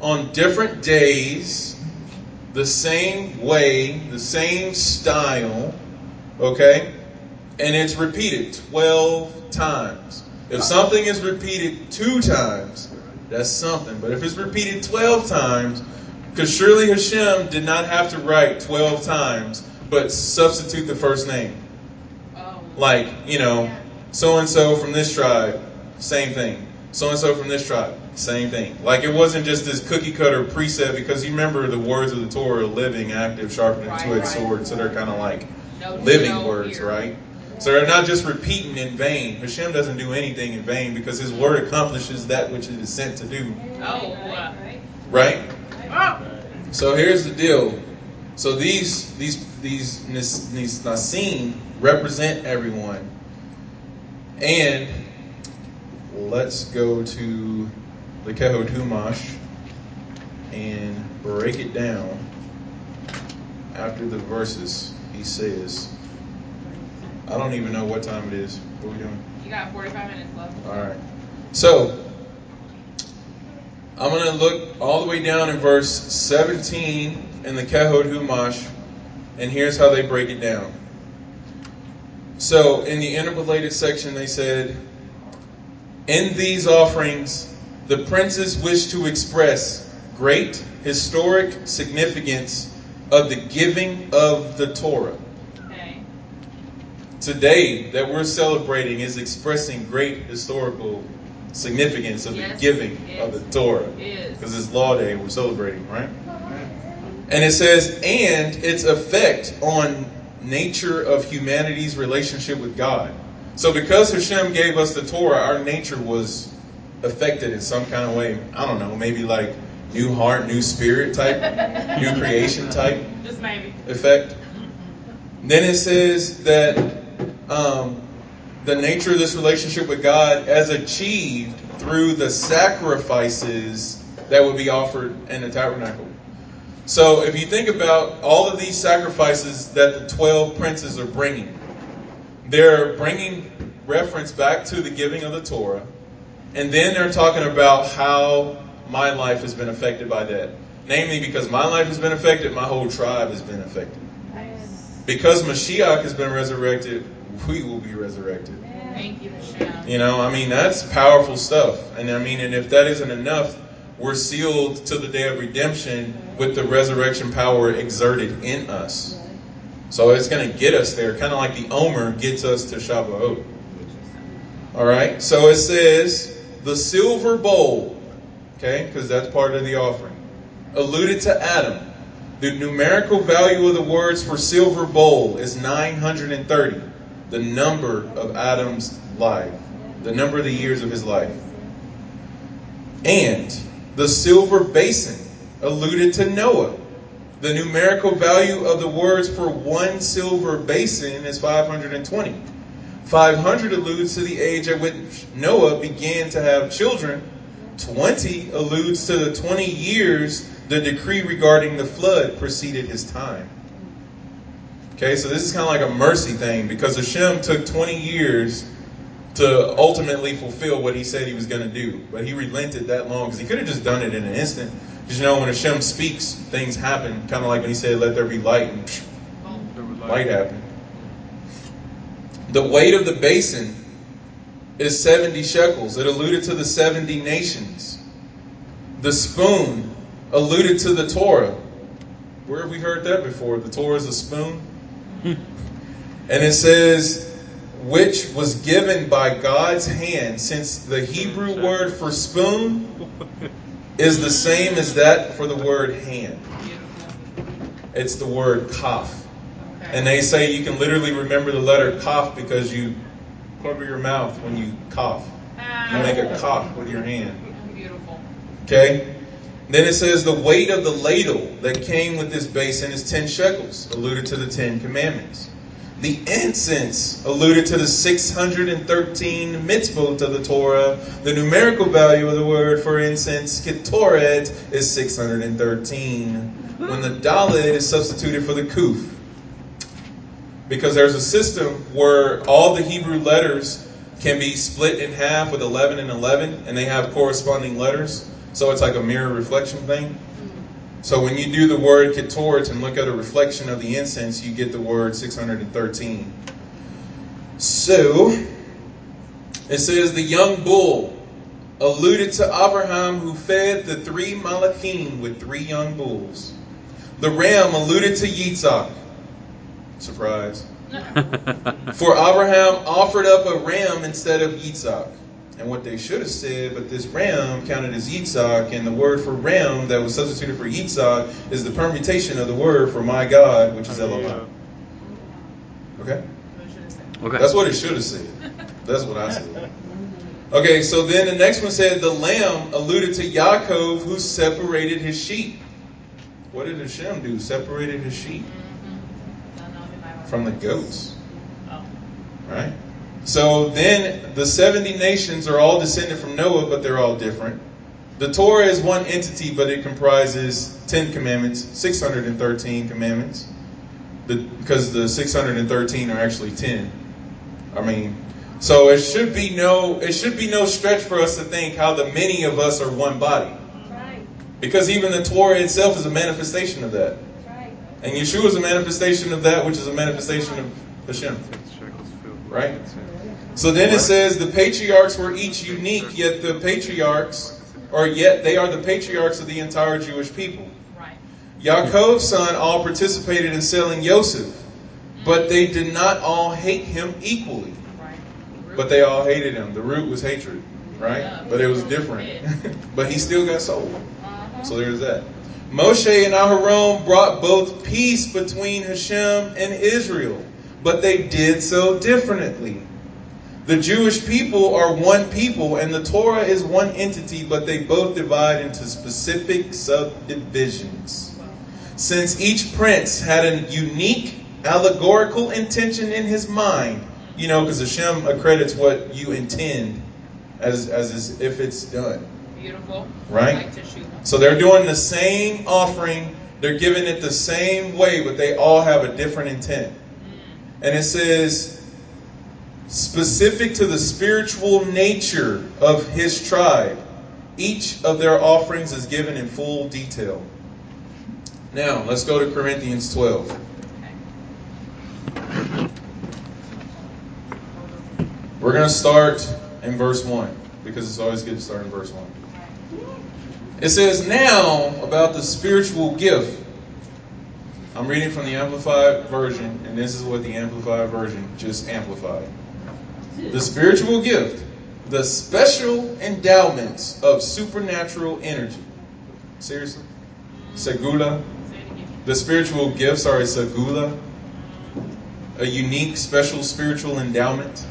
on different days, the same way, the same style. Okay, and it's repeated twelve times. If something is repeated two times, that's something. But if it's repeated twelve times, because surely Hashem did not have to write twelve times, but substitute the first name Oh. like you know so and so from this tribe same thing so and so from this tribe same thing like it wasn't just this cookie cutter preset because you remember the words of the torah are living active sharpening Right, two-edged right. sword so they're kind of like No living words here. right so they're not just repeating in vain hashem doesn't do anything in vain because his word accomplishes that which it is sent to do Oh. right Oh. so here's the deal. So these these these these nasim represent everyone, and let's go to the Kehot Humash and break it down. After the verses, he says, "I don't even know what time it is. What are we doing?" You got 45 minutes left. All right. So, I'm going to look all the way down in verse 17 in the Kehot Humash, and here's how they break it down. So, in the interpolated section, they said, In these offerings, the princes wish to express great historic significance of the giving of the Torah. Okay. Today that we're celebrating is expressing great historical significance of Yes, the giving of the Torah. Because it's Law Day, we're celebrating, right? Uh-huh. And it says, and its effect on nature of humanity's relationship with God. So because Hashem gave us the Torah, our nature was affected in some kind of way. I don't know, maybe like new heart, new spirit type, new creation type Just maybe. effect. Then it says that um, the nature of this relationship with God as achieved through the sacrifices that would be offered in the tabernacle. So if you think about all of these sacrifices that the 12 princes are bringing, they're bringing reference back to the giving of the Torah, and then they're talking about how my life has been affected by that. Namely, because my life has been affected, my whole tribe has been affected. Because Mashiach has been resurrected, we will be resurrected. Thank you, Hashem. You know, I mean, that's powerful stuff. And I mean, and if that isn't enough, we're sealed to the day of redemption with the resurrection power exerted in us. So it's going to get us there, kind of like the Omer gets us to Shavuot. All right, so it says the silver bowl, okay, because that's part of the offering, alluded to Adam. The numerical value of the words for silver bowl is 930, the number of Adam's life, the number of the years of his life. And the silver basin alluded to Noah. The numerical value of the words for one silver basin is 520. 500 alludes to the age at which Noah began to have children. 20 alludes to the 20 years the decree regarding the flood preceded his time. Okay, so this is kind of like a mercy thing because Hashem took 20 years to ultimately fulfill what he said he was going to do. But he relented that long because he could have just done it in an instant. Because you know, when Hashem speaks, things happen. Kind of like when he said, let there be light, and psh, was light happened. The weight of the basin is 70 shekels. It alluded to the 70 nations. The spoon alluded to the Torah. Where have we heard that before? The Torah is a spoon. Hmm. and it says, which was given by God's hand, since the Hebrew word for spoon is the same as that for the word hand. It's the word kaf. And they say you can literally remember the letter cough because you cover your mouth when you cough. You make a cough with your hand. Beautiful. Okay? Then it says the weight of the ladle that came with this basin is 10 shekels, alluded to the 10 commandments. The incense alluded to the 613 mitzvot of the Torah. The numerical value of the word for incense, ketoret, is 613. When the dalet is substituted for the kuf. Because there's a system where all the Hebrew letters can be split in half with 11 and 11, and they have corresponding letters. So it's like a mirror reflection thing. So when you do the word ketoret and look at a reflection of the incense, you get the word 613. So it says the young bull alluded to Abraham who fed the three malachim with three young bulls. The ram alluded to Yitzhak. Surprise. For Abraham offered up a ram instead of Yitzhak. And what they should have said, but this ram counted as Yitzhak, and the word for ram that was substituted for Yitzhak is the permutation of the word for my God, which is oh, Elohim. Okay? Okay. That's what it should have said. That's what I said. Okay, so then the next one said the lamb alluded to Yaakov who separated his sheep. What did Hashem do? Separated his sheep mm-hmm. Don't know if I from the goats. Oh. Right? So then the 70 nations are all descended from Noah, but they're all different. The Torah is one entity, but it comprises 10 commandments, 613 commandments. The, because the 613 are actually 10. I mean, so it should be no it should be no stretch for us to think how the many of us are one body. Right, Because even the Torah itself is a manifestation of that. right. And Yeshua is a manifestation of that, which is a manifestation of Hashem. Right. So then it says the patriarchs were each unique, yet the patriarchs, or yet they are the patriarchs of the entire Jewish people. Right. Yaakov's son all participated in selling Yosef, but they did not all hate him equally. Right. But they all hated him. The root was hatred, right? Yeah. But it was different. but he still got sold. Uh-huh. So there's that. Moshe and Aharon brought both peace between Hashem and Israel, but they did so differently. The Jewish people are one people, and the Torah is one entity, but they both divide into specific subdivisions. Since each prince had a unique allegorical intention in his mind, you know, because Hashem accredits what you intend as, as, as if it's done. Beautiful. Right? Like. So they're doing the same offering They're giving it the same way, but they all have a different intent. And it says, specific to the spiritual nature of his tribe, each of their offerings is given in full detail. Now, let's go to Corinthians 12. We're going to start in verse 1 because it's always good to start in verse 1. It says, Now about the spiritual gift. I'm reading from the Amplified Version, and this is what the Amplified Version just amplified. The spiritual gift, the special endowments of supernatural energy. Seriously? Segula. Say it again. The spiritual gifts are a segula, a unique, special spiritual endowment.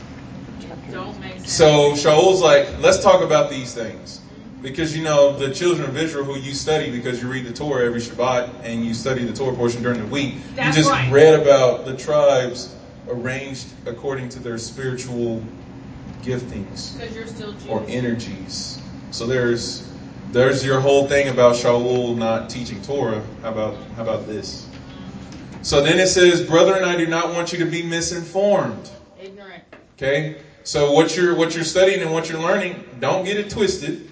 Don't make. So Shaul's like, let's talk about these things. Because you know, the children of Israel who you study because you read the Torah every Shabbat and you study the Torah portion during the week, That's you just right. read about the tribes arranged according to their spiritual giftings you're still Jewish. or energies. So there's there's your whole thing about Shaul not teaching Torah. How about how about this? So then it says, Brethren, I do not want you to be misinformed. Ignorant. Okay? So what you're what you're studying and what you're learning, don't get it twisted.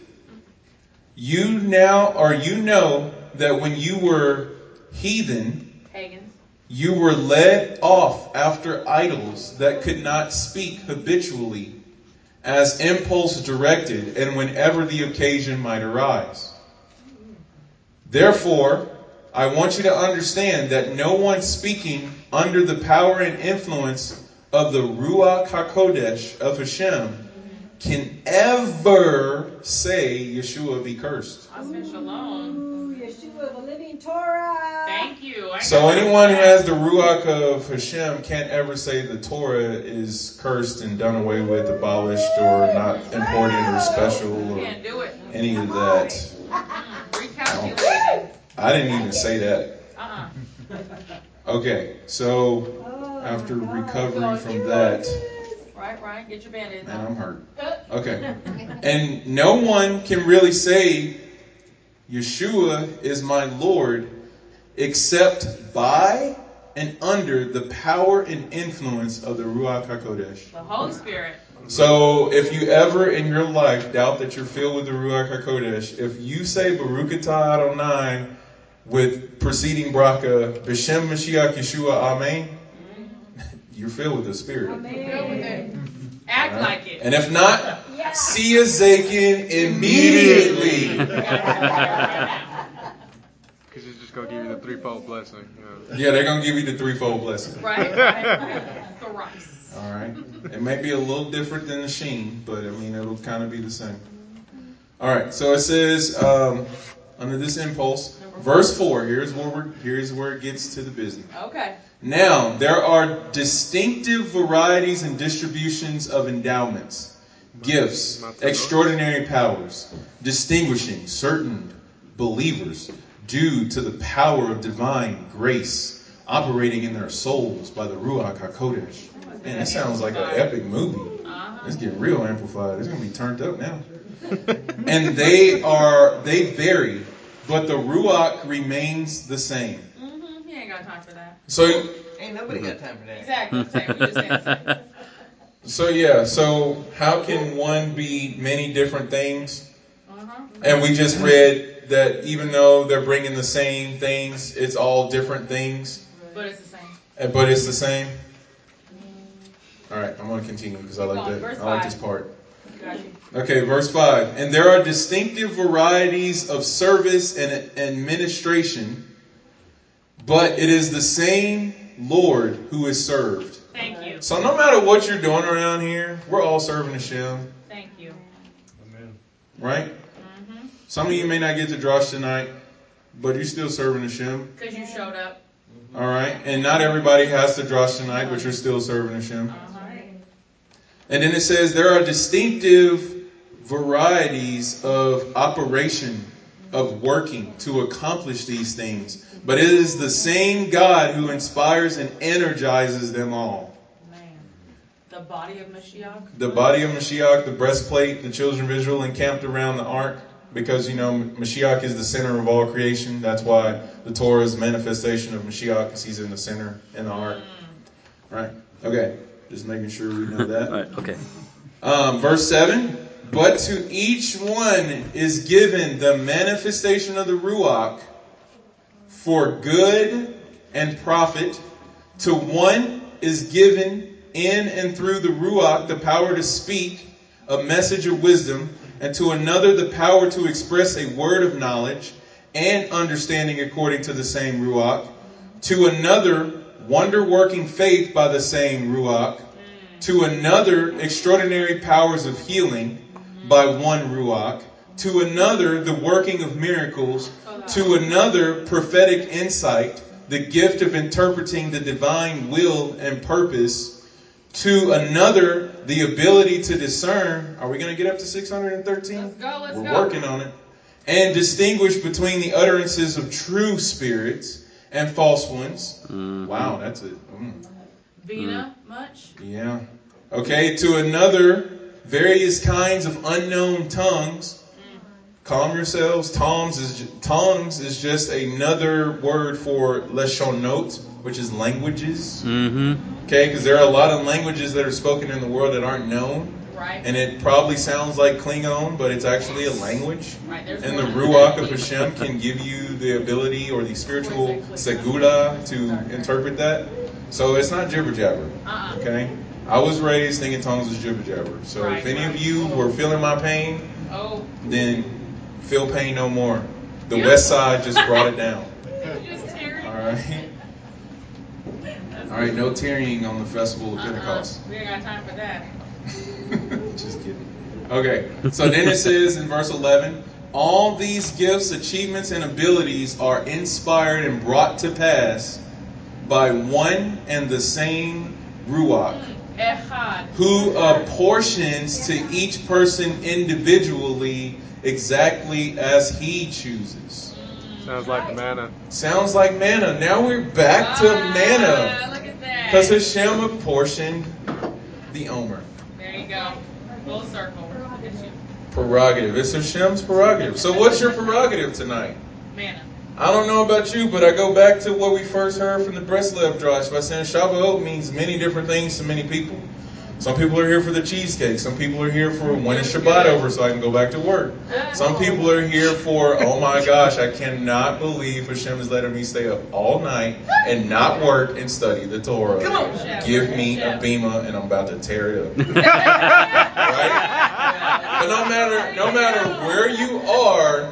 You now or you know that when you were heathen, Pagans. you were led off after idols that could not speak habitually as impulse directed and whenever the occasion might arise. Therefore, I want you to understand that no one speaking under the power and influence of the Ruach HaKodesh of Hashem can ever say Yeshua be cursed. I said shalom. Ooh, Yeshua, the living Torah. Thank you. I So anyone who has the Ruach of Hashem can't ever say the Torah is cursed and done away with, abolished, or not important or special or Can't do it. any of that. I didn't even say that. Uh-uh. Okay, so Oh, after recovering from that, like this? Right, right. Get your band-aids I'm hurt. Okay. And no one can really say Yeshua is my Lord except by and under the power and influence of the Ruach HaKodesh. The Holy Spirit. So if you ever in your life doubt that you're filled with the Ruach HaKodesh, if you say Baruch atah Adonai with preceding bracha, B'Shem Mashiach Yeshua Amen, mm-hmm. you're filled with the Spirit. Amen. Act like it. And if not, Yeah. see a Zakin immediately. You gotta have it right now. Because he's just going to give you the threefold blessing. Yeah. Yeah, they're gonna give you the threefold blessing. Right, right. Thrice. All right. It may be a little different than the sheen, but I mean it'll kind of be the same. All right. So it says um, under this impulse, verse four. Here's where we're, here's where it gets to the business. Okay. Now there are distinctive varieties and distributions of endowments, gifts, extraordinary powers, distinguishing certain believers due to the power of divine grace operating in their souls by the Ruach HaKodesh. Man, that sounds like an epic movie. Uh-huh. It's getting real amplified. It's gonna be turned up now. and they are they vary, but the Ruach remains the same. Mm-hmm. He ain't got time for that. So Ain't nobody got time for that. Exactly. Same. We just saying same. so yeah, so how can one be many different things? Uh-huh. And we just read that even though they're bringing the same things, it's all different things, But it's the same. uh, but it's the same. All right, I'm going to continue because I like that. I like this part. Got you. Okay, verse 5. And there are distinctive varieties of service and administration, but it is the same Lord who is served. Thank you. So no matter what you're doing around here, we're all serving Hashem, Thank you. Amen. right? Mm-hmm. Some of you may not get to Drosh tonight, but you're still serving Hashem, Because you showed up. all right? And not everybody has to Drosh tonight, but you're still serving Hashem. And then it says there are distinctive varieties of operation, of working to accomplish these things. But it is the same God who inspires and energizes them all. Man. The body of Mashiach. The body of Mashiach, the breastplate, the children of Israel encamped around the ark, because you know Mashiach is the center of all creation. That's why the Torah is a manifestation of Mashiach because he's in the center in the ark. Mm. Right? Okay. Just making sure we know that. All right. Okay. Um, verse 7 But to each one is given the manifestation of the Ruach for good and profit. To one is given in and through the Ruach the power to speak a message of wisdom, and to another the power to express a word of knowledge and understanding according to the same Ruach. To another, wonder working faith by the same Ruach to another extraordinary powers of healing by one ruach to another the working of miracles to another prophetic insight the gift of interpreting the divine will and purpose to another the ability to discern are we going to get up to 613 Let's go, let's we're go. working on it and distinguish between the utterances of true spirits and false ones Mhm. wow that's it mm. Vina, much? Yeah. Okay, to another, various kinds of unknown tongues. Calm yourselves. Tongues is ju- tongues is just another word for leshonot, which is languages. Mm-hmm. Okay, because there are a lot of languages that are spoken in the world that aren't known, Right. and it probably sounds like Klingon, but it's actually a language. right. There's And the. Ruach of Hashem can give you the ability or the spiritual segula to interpret that. So it's not jibber jabber. Uh-uh. Okay? I was raised thinking tongues was jibber jabber. So if Right, any of right. you were feeling my pain, Oh, then feel pain no more. The Yeah. west side just brought it down. Alright? Alright, no tearing on the festival of Uh-uh. Pentecost. We ain't got time for that. Just kidding. Okay, so then it says in verse 11 All these gifts, achievements, and abilities are inspired and brought to pass by one and the same Ruach, who apportions to each person individually exactly as he chooses. Sounds like the manna. Sounds like manna. Now we're back to Ah, manna. Look at. Because Hashem apportioned the Omer. Go. Full circle. At you. Prerogative. It's Hashem's prerogative. So what's your prerogative tonight? Manna. I don't know about you, but I go back to what we first heard from the Breslev Drosh by saying Shavuot means many different things to many people. Some people are here for the cheesecake. Some people are here for when is Shabbat over so I can go back to work. Some people are here for, oh my gosh, I cannot believe Hashem is letting me stay up all night and not work and study the Torah. Come on, Give me a bema and I'm about to tear it up. right? But no matter no matter where you are,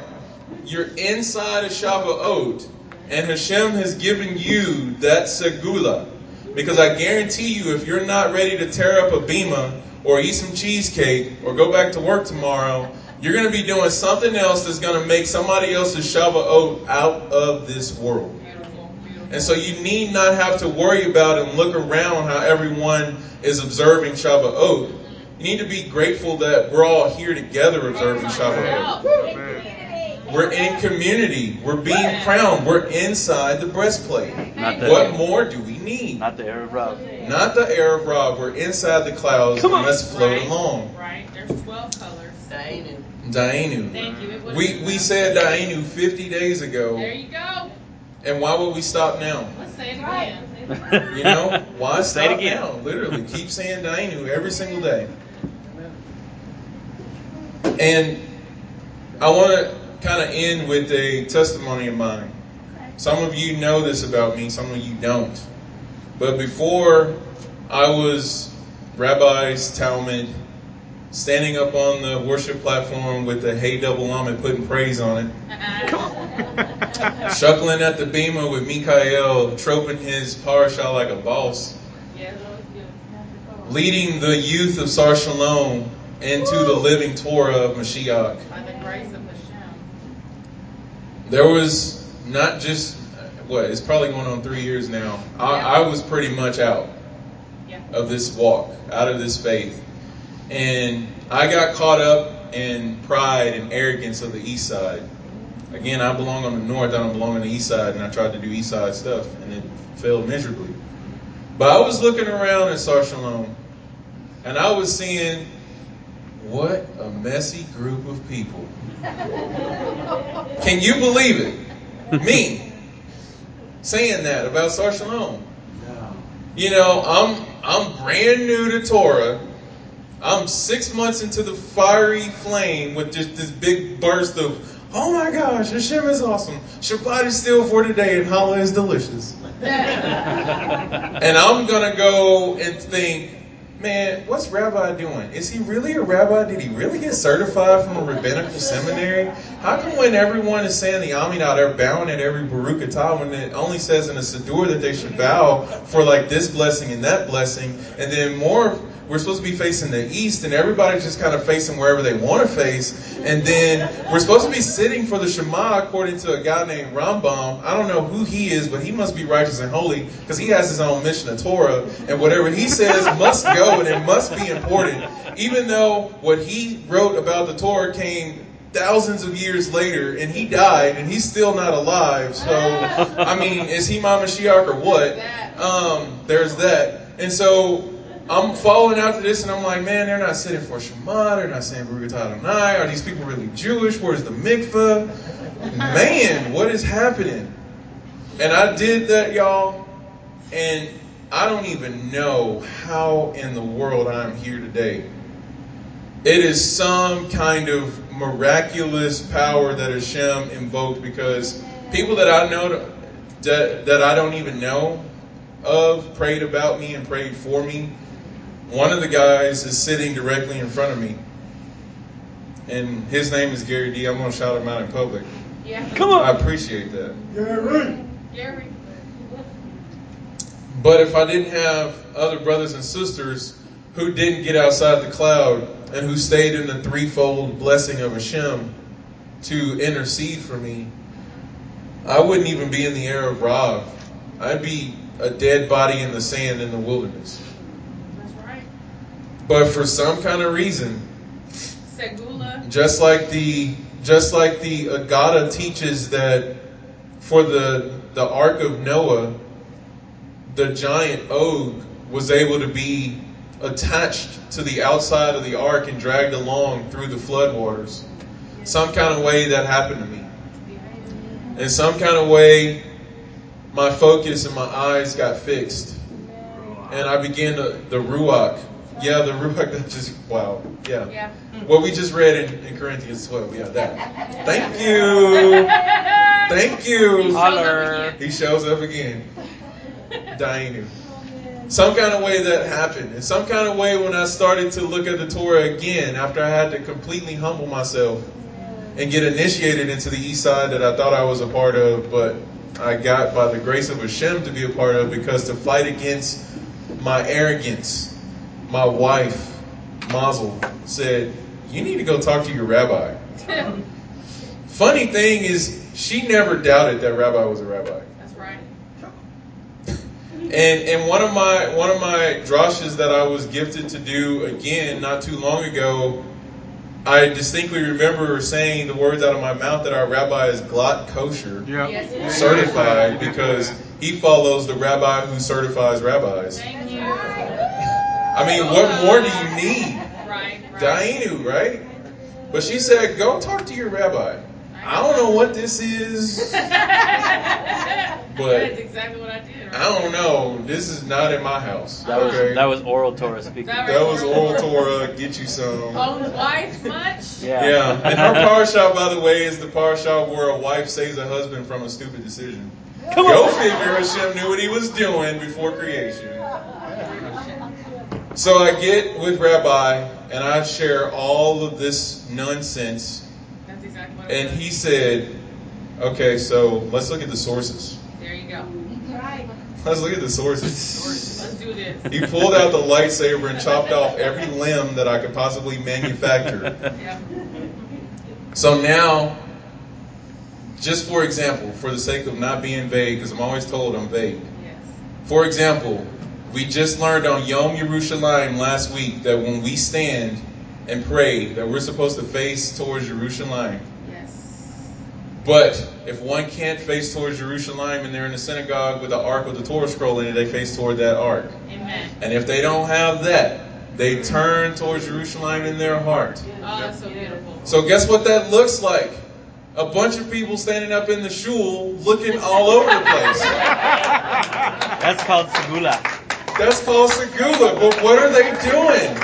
you're inside of Shavuot, and Hashem has given you that segula. Because I guarantee you, if you're not ready to tear up a bema or eat some cheesecake or go back to work tomorrow, you're going to be doing something else that's going to make somebody else's Shavuot out of this world. And so you need not have to worry about and look around how everyone is observing Shavuot. You need to be grateful that we're all here together observing Shavuot. Man. We're in community. We're being crowned. We're inside the breastplate. Not the What more do we need? not the Erev Rav. Not the Erev Rav. We're inside the clouds and let's float Right. along. Right. There's 12 colors. Dainu. Dainu. Thank you. We, we said Dainu 50 days ago. There you go. And why would we stop now? Let's say it again. You know, why Say it stop again. now? Literally, keep saying Dainu every single day. And I want to kind of end with a testimony of mine. Some of you know this about me, some of you don't. But before I was Rabbi's Talmud, standing up on the worship platform with the Hey Double Lamed putting praise on it, uh-uh. chuckling at the bema with Mikael, troping his parasha like a boss, Yeah, that was good. leading the youth of Sar Shalom into the living Torah of Mashiach. By the grace of Hashem. There was not just what it's probably going on three years now. I, I was pretty much out Yeah. of this walk, out of this faith, and I got caught up in pride and arrogance of the East Side. Again, I belong on the North. I don't belong on the East Side, and I tried to do East Side stuff, and it failed miserably. But I was looking around at Sar Shalom, and I was seeing What a messy group of people. Can you believe it? Me saying that about Sar Shalom. You know, I'm I'm brand new to Torah. I'm six months into the fiery flame with just this big burst of, oh my gosh, Hashem is awesome. Shabbat is still for today and challah is delicious. and I'm gonna go and think, man, what's Rabbi doing? Is he really a rabbi? Did he really get certified from a rabbinical seminary? How come when everyone is saying the Amidah, they're bowing at every Baruch Atah when it only says in the Siddur that they should bow for like this blessing and that blessing, and then more we're supposed to be facing the east, and everybody's just kind of facing wherever they want to face. And then we're supposed to be sitting for the Shema according to a guy named Rambam. I don't know who he is, but he must be righteous and holy because he has his own Mishneh Torah, and whatever he says must go, and it must be important, even though what he wrote about the Torah came thousands of years later, and he died, and he's still not alive. So, I mean, is he my Mashiach or what? Um, there's that. And so I'm following after this, and I'm like, man, they're not sitting for Shema. They're not saying Baruch Adonai. Are these people really Jewish? Where's the mikveh? Man, what is happening? And I did that, y'all, and I don't even know how in the world I'm here today. It is some kind of miraculous power that Hashem invoked because people that I know that, that I don't even know of prayed about me and prayed for me. One of the guys is sitting directly in front of me. And his name is Gary D. I'm going to shout him out in public. Yeah. Come on. I appreciate that. Gary. But if I didn't have other brothers and sisters who didn't get outside the cloud and who stayed in the threefold blessing of Hashem to intercede for me, I wouldn't even be in the Erev Rav. I'd be a dead body in the sand in the wilderness. But for some kind of reason, Segula. just like the just like the Aggadah teaches that for the the Ark of Noah, the giant Og was able to be attached to the outside of the ark and dragged along through the floodwaters. Some kind of way that happened to me. In some kind of way, my focus and my eyes got fixed. And I began to, the Ruach. Yeah, the Ruach that just, wow. Yeah. Yeah. What we just read in, in Corinthians 12. Yeah, that. Thank you. Thank you. Holler. He shows up again. Dainu. Some kind of way that happened. In some kind of way when I started to look at the Torah again after I had to completely humble myself and get initiated into the east side that I thought I was a part of, but I got by the grace of Hashem to be a part of because to fight against my arrogance, my wife, Mazel, said, You need to go talk to your rabbi. Funny thing is, she never doubted that rabbi was a rabbi. That's right. And and one of my one of my drashes that I was gifted to do again not too long ago, I distinctly remember saying the words out of my mouth that our rabbi is glatt kosher, Yep. Yes. certified because he follows the rabbi who certifies rabbis. Thank you. I mean, what more do you need? Right. Right. Dainu, right? But she said, go talk to your rabbi. I don't know what this is. but That's exactly what I did. Right? I don't know. This is not in my house. That was Okay? that was oral Torah speaking. That That was oral Torah. Get you some. Own wife much? Yeah. Yeah, and her parasha, by the way, is the parasha where a wife saves a husband from a stupid decision. Come Go on. figure, Hashem knew what he was doing before creation. So I get with Rabbi and I share all of this nonsense, That's exactly what and he said, "Okay, so let's look at the sources. There you go. Let's look at the sources." Let's do this. He pulled out the lightsaber and chopped off every limb that I could possibly manufacture. So now, just for example, for the sake of not being vague, because I'm always told I'm vague. Yes. For example, we just learned on Yom Yerushalayim last week that when we stand and pray, that we're supposed to face towards Yerushalayim. Yes. But if one can't face towards Jerusalem and they're in the synagogue with the ark with the Torah scroll in it, they face toward that ark. Amen. And if they don't have that, they turn towards Jerusalem in their heart. Oh, that's so beautiful. So guess what that looks like? A bunch of people standing up in the shul looking all over the place. That's called segula. That's called Segula. But what are they doing?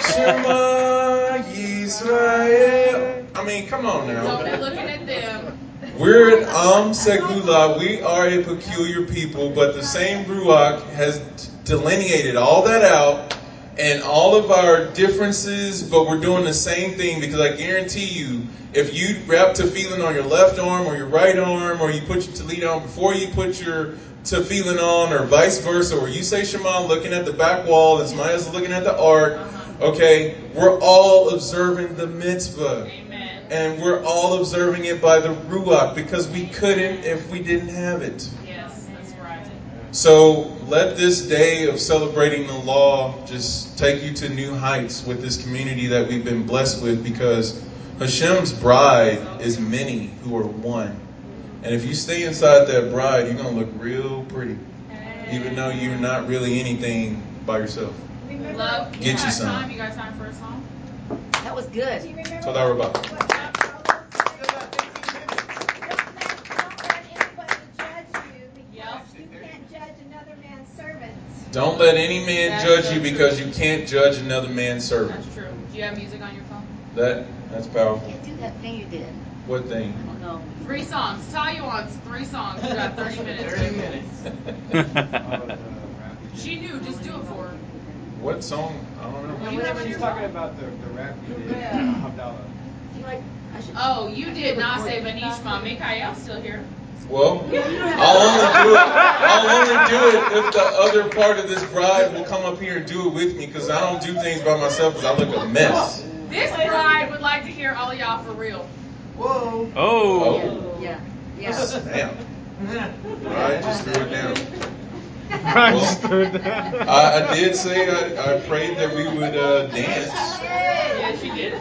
Shema Yisrael. I mean, come on now. we're looking at them. We're an Am Segula. We are a peculiar people, but the same Ruach has delineated all that out and all of our differences, but we're doing the same thing because I guarantee you, if you wrap tefillin on your left arm or your right arm, or you put your tefillin on before you put your tefillin on, or vice versa, or you say Shema looking at the back wall and somebody else is looking at the ark, uh-huh. okay, we're all observing the mitzvah. Amen. And we're all observing it by the Ruach because we couldn't if we didn't have it. Yes, that's right. So let this day of celebrating the law just take you to new heights with this community that we've been blessed with because Hashem's bride is many who are one. And if you stay inside that bride, you're going to look real pretty, even though you're not really anything by yourself. Love. Get you got some. Time? You got time for a song? That was good. Do So that we're about. what Don't let anybody judge you because you can't judge another man's servants. Don't let any man judge you because you can't judge another man's servant. That's true. Do you have music on your phone? That that's powerful. Can't do that thing you did. What thing? I don't know. Three songs. Tell you on three songs. You got 30 minutes. 30 minutes. She knew. Just do it for her. what song? I don't know. What do you have on She's talking phone? about the, the rap you did, Yeah. Uh, Havdalah. You like, Oh, you did not say Benishma. Mikael's still here. Well, I'll only do it. I'll only do it if the other part of this bride will come up here and do it with me because I don't do things by myself because I look a mess. This bride would like to hear all y'all for real. Whoa. Oh. Yeah. Yeah. Damn. Bride just threw it down. I just heard that. I, I did say I, I prayed that we would uh, dance. Yeah, she did.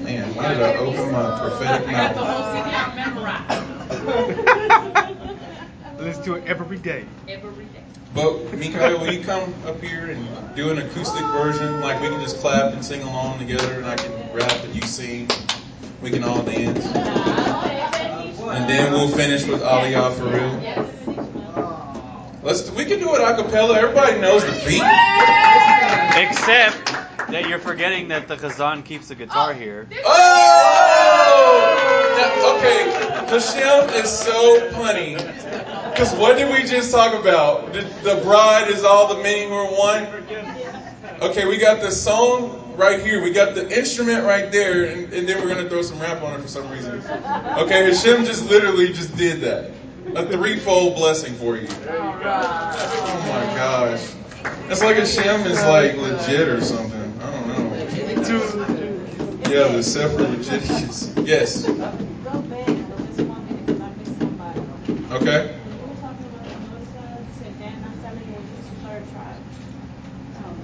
Man, why did I open my prophetic I got the mouth? whole CD out memorized. Let's do it every day. Every day. But Mikael, will you come up here and do an acoustic version? Like we can just clap and sing along together, and I can rap and you sing. We can all dance, and then we'll finish with Aliyah for real. Let's. We can do it a cappella. Everybody knows the beat. Except that you're forgetting that the chazzan keeps the guitar here. Oh! Now, okay, Hashem is so funny. Because what did we just talk about? The, the bride is all the many who are one. Okay, we got the song right here. We got the instrument right there, and, and then we're gonna throw some rap on it for some reason. Okay, Hashem just literally just did that. A threefold blessing for you. Oh my gosh. It's like Hashem is like legit or something. I don't know. Yeah, the Sefer Legitimus. Yes. Go back, I just want me to because I missed somebody. Okay. We were talking about the Melissa, said Dan Naphtali, which is the third tribe. Um,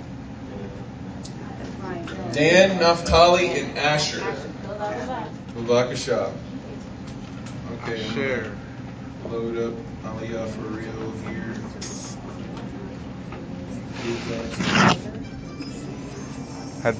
Dan, Naphtali, and Asher. Bavakashah. Okay. I'm Share. Load up Aliyah for real here. Had